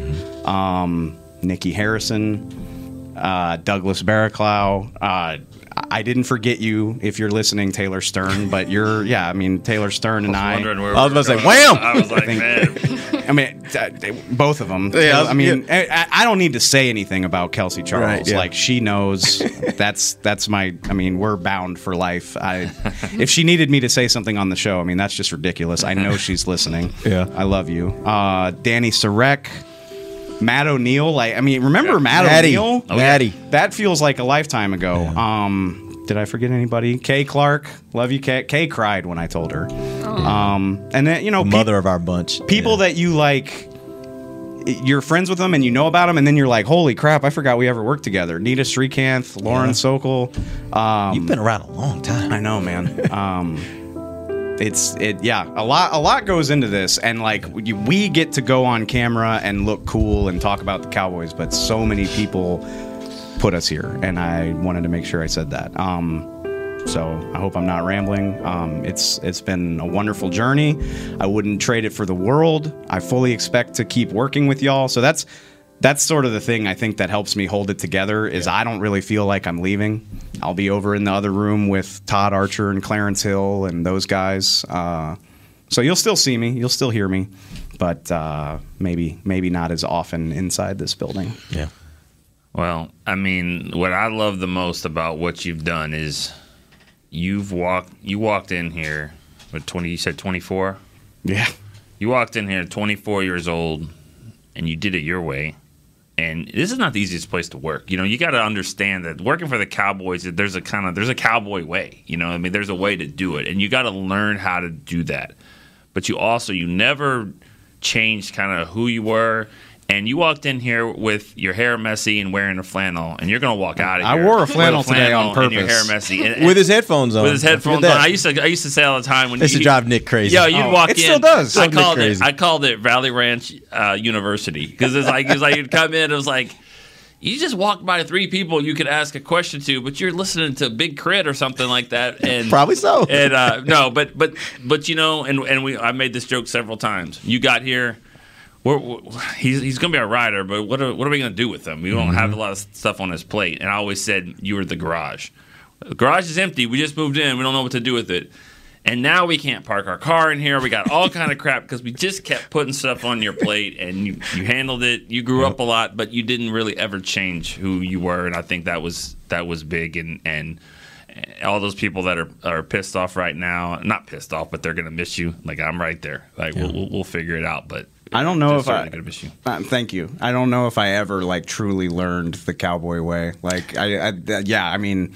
Um, Nikki Harrison, uh, Douglas Barraclough. Uh, I didn't forget you if you're listening, Taylor Stern, but you're, yeah, I mean, Taylor Stern and I. I was we about to were say, wham! I was like, I think- man. I mean, uh, they- both of them. Yeah, I mean, I, I don't need to say anything about Kelsey Charles. Right, yeah. Like she knows. that's that's my. I mean, we're bound for life. I, if she needed me to say something on the show, I mean, that's just ridiculous. I know she's listening. Yeah. I love you, uh, Danny Sarek. Matt O'Neill, like I mean, remember Matt Matty. O'Neill? Oh, yeah. That feels like a lifetime ago. Um, did I forget anybody? Kay Clark, love you, Kay. Kay cried when I told her. Um, and then you know, The peop- mother of our bunch. people that you like you're friends with them and you know about them and then you're like holy crap i forgot we ever worked together nita srikanth lauren Yeah. sokol um, You've been around a long time. i know man um, it's it yeah a lot a lot goes into this and like we, get to go on camera and look cool and talk about the cowboys but so many people put us here and i wanted to make sure i said that um, so I hope I'm not rambling. Um, it's it's been a wonderful journey. I wouldn't trade it for the world. I fully expect to keep working with y'all. So that's that's sort of the thing I think that helps me hold it together is I don't really feel like I'm leaving. I'll be over in the other room with Todd Archer and Clarence Hill and those guys. Uh, so you'll still see me, you'll still hear me, but uh, maybe maybe not as often inside this building. Yeah. Well, I mean, what I love the most about what you've done is you've walked you walked in here with 20 you said 24 Yeah. you walked in here 24 years old and you did it your way and this is not the easiest place to work. You know you got to understand that working for the cowboys there's a kind of there's a cowboy way you know i mean there's a way to do it and you got to learn how to do that. But you also you never changed kind of who you were and you walked in here with your hair messy and wearing a flannel, and you're gonna walk out of I here. wore a with flannel today on and your hair messy, and- With his headphones on. With his headphones on. I used to I used to say all the time when Used to you- drive Nick crazy. Yo, you'd Oh, walk it in. still does. I called it. I called it Valley Ranch uh, University because it's like it's like you'd come in. It was like. You just walk by three people you could ask a question to, but you're listening to Big K.R.I.T. or something like that, and Probably so. And uh, no, but but but you know, and and we I made this joke several times. You got here, we're, we're- he's he's gonna be a rider, but what are, what are we gonna do with him? We don't have mm-hmm. a lot of stuff on his plate. And I always said you were the garage. The garage is empty. We just moved in. We don't know what to do with it. And now we can't park our car in here. We got all kind of crap because we just kept putting stuff on your plate, and you, you handled it. You grew up a lot, but you didn't really ever change who you were, and I think that was that was big. And and all those people that are are pissed off right now, not pissed off, but they're gonna miss you. Like I'm right there. Like we'll, we'll we'll figure it out. But I don't know if I. gonna miss you. Uh, thank you. I don't know if I ever like truly learned the cowboy way. Like I, I yeah. I mean,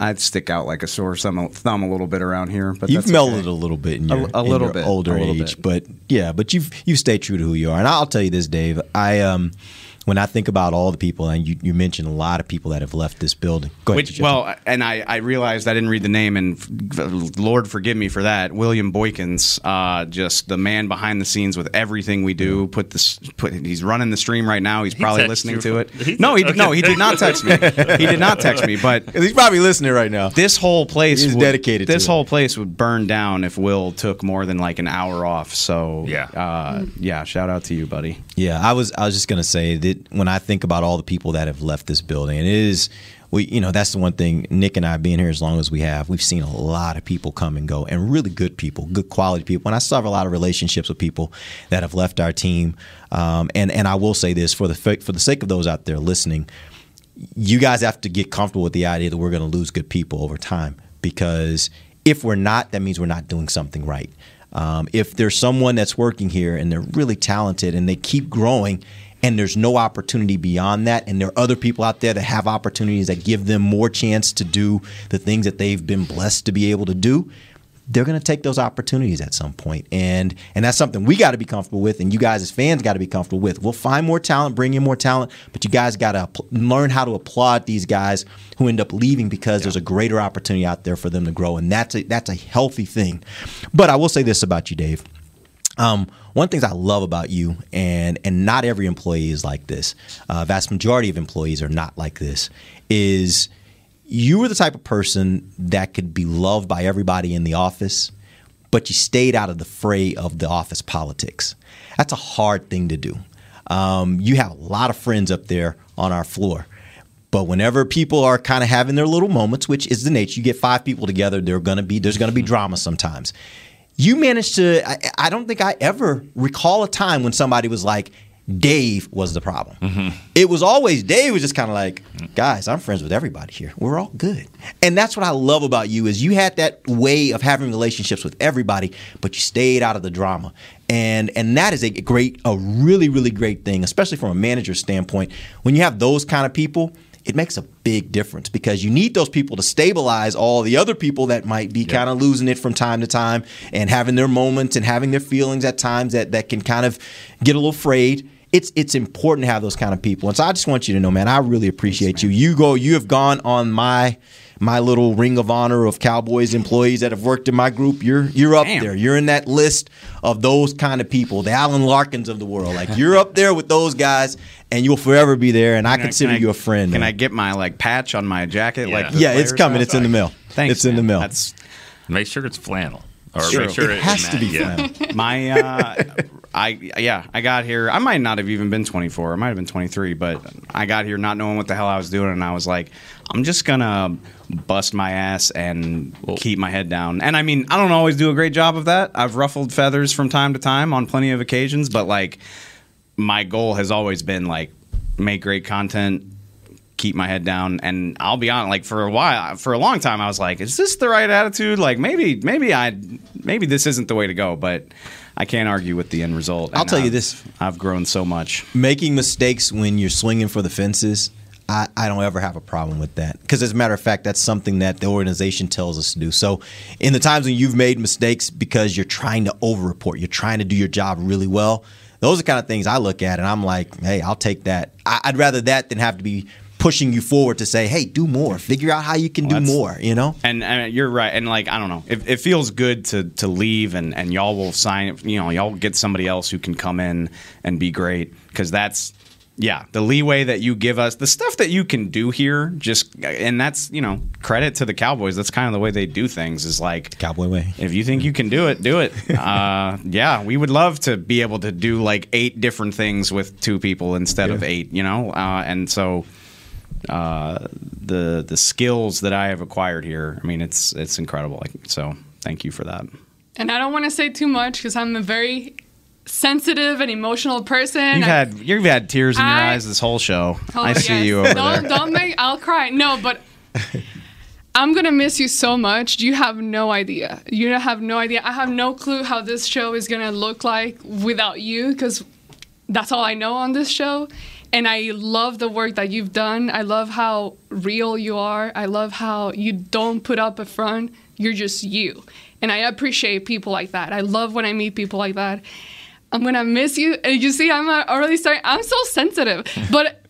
I'd stick out like a sore thumb, thumb a little bit around here. But you've mellowed okay. a little bit in A- your, a in little your bit, older a little age, bit. but yeah, but you've you stay true to who you are. And I'll tell you this, Dave. I um when I think about all the people, and you, you mentioned a lot of people that have left this building. Go ahead. Which, well, and I, I realized I didn't read the name, and Lord forgive me for that. William Boykins, uh, just the man behind the scenes with everything we do. Put this, put he's running the stream right now. He's probably texted listening to it. he No, he text- no, he did not text me. He did not text me, but he's probably listening right now. This whole place He's would- dedicated to This it. whole place would burn down if Will took more than like an hour off. So Yeah. uh, yeah. Shout out to you, buddy. Yeah, I was I was just gonna say that when I think about all the people that have left this building, it is we you know that's the one thing. Nick and I being here as long as we have, we've seen a lot of people come and go, and really good people, good quality people. And I still have a lot of relationships with people that have left our team. Um, and and I will say this for the for the sake of those out there listening, you guys have to get comfortable with the idea that we're going to lose good people over time because if we're not, that means we're not doing something right. Um, if there's someone that's working here and they're really talented and they keep growing and there's no opportunity beyond that and there are other people out there that have opportunities that give them more chance to do the things that they've been blessed to be able to do they're going to take those opportunities at some point, and and that's something we got to be comfortable with, and you guys as fans got to be comfortable with. We'll find more talent, bring in more talent, but you guys got to learn how to applaud these guys who end up leaving because there's a greater opportunity out there for them to grow, and that's a, that's a healthy thing. But I will say this about you, Dave. Um, one of the things I love about you, and and not every employee is like this. Uh, vast majority of employees are not like this. Is you were the type of person that could be loved by everybody in the office, but you stayed out of the fray of the office politics. That's a hard thing to do. Um, you have a lot of friends up there on our floor. But whenever people are kind of having their little moments, which is the nature, you get five people together, they're gonna be there's gonna be drama sometimes. You managed to I, I don't think I ever recall a time when somebody was like, Dave was the problem. Mm-hmm. It was always Dave was just kind of like, guys, I'm friends with everybody here. We're all good. And that's what I love about you is you had that way of having relationships with everybody, but you stayed out of the drama. And and that is a great, a really, really great thing, especially from a manager's standpoint. When you have those kind of people, it makes a big difference because you need those people to stabilize all the other people that might be kind of losing it from time to time and having their moments and having their feelings at times that, that can kind of get a little frayed. It's it's important to have those kind of people. And so I just want you to know, man, I really appreciate you. You go, you have gone on my my little ring of honor of Cowboys employees that have worked in my group. You're you're up there. You're in that list of those kind of people, the Alan Larkins of the world. Like you're up there with those guys, and you'll forever be there. And I Can I- consider can I- you a friend. Can man. I get my like patch on my jacket? Like yeah, it's coming. have? It's in the mail. Thanks, It's in the mail. That's Make sure it's flannel. Or Sure. make sure It has to be yeah. my uh, I yeah I got here. I might not have even been 24 I might have been 23 but I got here not knowing what the hell I was doing and I was like I'm just gonna bust my ass and keep my head down. And I mean I don't always do a great job of that. I've ruffled feathers from time to time on plenty of occasions but like my goal has always been like make great content keep my head down and I'll be honest like for a while for a long time I was like is this the right attitude like maybe maybe I maybe this isn't the way to go but I can't argue with the end result I'll tell you I've- this. I've grown so much making mistakes when you're swinging for the fences. I, I don't ever have a problem with that because, as a matter of fact, that's something that the organization tells us to do. So, in the times when you've made mistakes because you're trying to over-report, you're trying to do your job really well. Those are the kind of things I look at, and I'm like, hey, I'll take that. I'd rather that than have to be pushing you forward to say, hey, do more, figure out how you can do Well, that's- more. You know? and, and you're right. And like I don't know. It, it feels good to to leave and and y'all will sign you know y'all get somebody else who can come in and be great. Because that's yeah the leeway that you give us the stuff that you can do here just and that's you know credit to the cowboys. That's kind of the way they do things is like cowboy way. if you think you can do it do it. Uh, yeah we would love to be able to do like eight different things with two people instead of eight you know? Uh, and so uh, the the skills that I have acquired here. I mean, it's it's incredible. Like, so thank you for that. And I don't want to say too much because I'm a very sensitive and emotional person. You've I- had you've had tears in your eyes this whole show. Oh, I see you over don't, there. Don't make. I'll cry. No, but I'm gonna miss you so much. You have no idea. You have no idea. I have no clue how this show is gonna look like without you, because that's all I know on this show. And I love the work that you've done. I love how real you are. I love how you don't put up a front. You're just you. And I appreciate people like that. I love when I meet people like that. I'm gonna miss you. And you see, I'm already starting. I'm so sensitive, but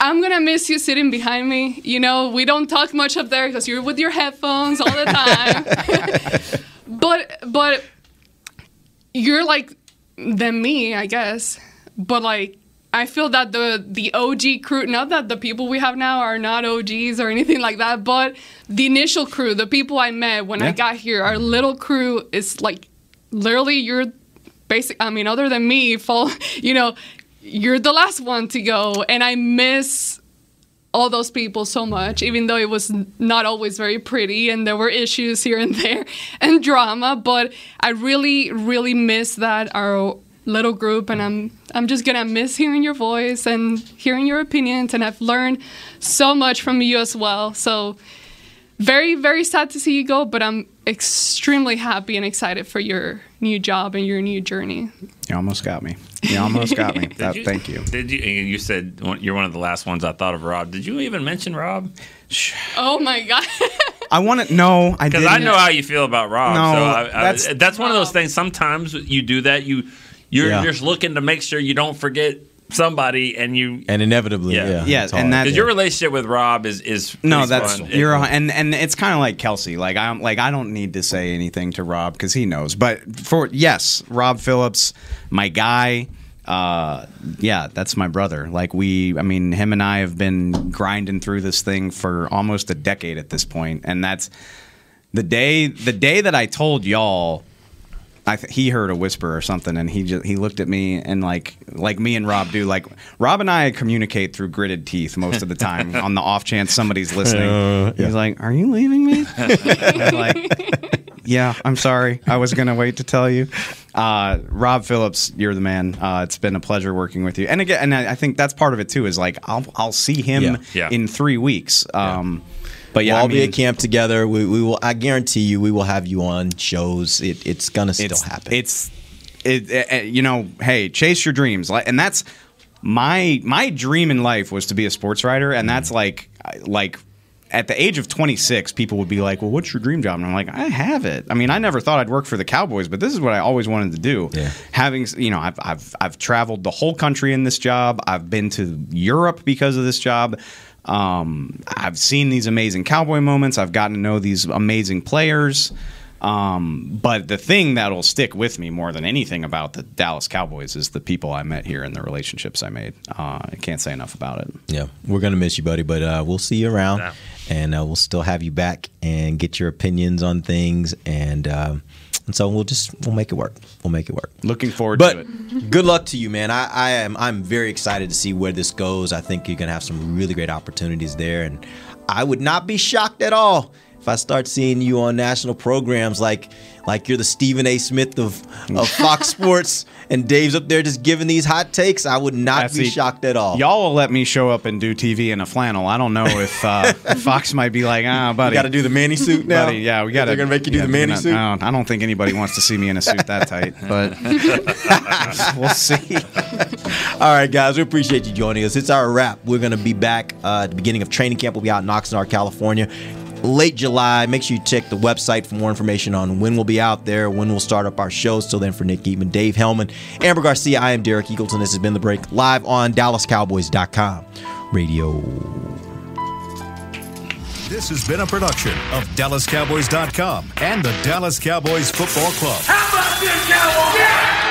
I'm gonna miss you sitting behind me. You know, we don't talk much up there because you're with your headphones all the time. but but you're like than me, I guess. But like I feel that the the OG crew, not that the people we have now are not OGs or anything like that, but the initial crew, the people I met when I got here, our little crew is like literally you're basic I mean other than me, fall you know, you're the last one to go and I miss all those people so much, even though it was not always very pretty and there were issues here and there and drama. But I really, really miss that our little group, and I'm I'm just gonna miss hearing your voice and hearing your opinions. And I've learned so much from you as well. So very, very sad to see you go, but I'm extremely happy and excited for your new job and your new journey. You almost got me. You almost got me. Did That- Thank you. Did you? You said you're one of the last ones I thought of, Rob. Did you even mention Rob? Oh my god. I want to know. I Because. I know how you feel about Rob. No, so I, I, that's- that's one of those things. Sometimes you do that. You you're Yeah. just looking to make sure you don't forget somebody, and you And inevitably, yeah, Yeah, it's and hard. that- because your relationship with Rob is is No, that's fun. you're and and it's kind of like Kelsey. Like I'm like I don't need to say anything to Rob because he knows. But for yes, Rob Phillips, my guy. Uh, yeah, that's my brother. Like we, I mean, him and I have been grinding through this thing for almost a decade at this point, and that's the day. The day that I told y'all. I th- he heard a whisper or something, and he just he looked at me and like like me and Rob do. Like Rob and I communicate through gritted teeth most of the time. on the off chance somebody's listening, Uh, yeah. he's like, "Are you leaving me?" Like, yeah, I'm sorry. I was gonna wait to tell you. Uh, Rob Phillips, you're the man. Uh, it's been a pleasure working with you. And again, and I, I think that's part of it too. Is like I'll I'll see him Yeah. Yeah. in three weeks. Um, But yeah, we'll I all be mean- at camp together. We, we will. I guarantee you, we will have you on shows. It, it's gonna still it's, happen. It's it, uh, you know, hey, chase your dreams, Like, and that's my my dream in life was to be a sports writer, and that's Mm. like like at the age of 26, people would be like, "Well, what's your dream job?" And I'm like, "I have it." I mean, I never thought I'd work for the Cowboys, but this is what I always wanted to do. Yeah. Having you know, I've I've I've traveled the whole country in this job. I've been to Europe because of this job. Um, I've seen these amazing cowboy moments. I've gotten to know these amazing players. Um, but the thing that'll stick with me more than anything about the Dallas Cowboys is the people I met here and the relationships I made. Uh, I can't say enough about it. Yeah, we're gonna miss you, buddy, but uh, we'll see you around, and uh, we'll still have you back and get your opinions on things, and um, and so we'll just we'll make it work. We'll make it work. Looking forward but to it. good luck to you, man. I, I am I'm very excited to see where this goes. I think you're gonna have some really great opportunities there, and I would not be shocked at all if I start seeing you on national programs like like you're the Stephen A. Smith of, of Fox Sports, and Dave's up there just giving these hot takes. I would not That's be the- shocked at all. Y'all will let me show up and do TV in a flannel. I don't know if uh, Fox might be like, ah, buddy. You gotta do the Manny suit now? Buddy, yeah, we got to. They're gonna make you do the Manny suit? I don't, I don't think anybody wants to see me in a suit that tight, but we'll see. All right, guys, we appreciate you joining us. It's our wrap. We're going to be back uh, at the beginning of training camp. We'll be out in Oxnard, California. Late July. Make sure you check the website for more information on when we'll be out there, when we'll start up our shows. Till then, for Nick Eatman, Dave Helman, Ambar Garcia, I am Derek Eagleton. This has been The Break, live on DallasCowboys.com radio. This has been a production of DallasCowboys.com and the Dallas Cowboys Football Club. How about this?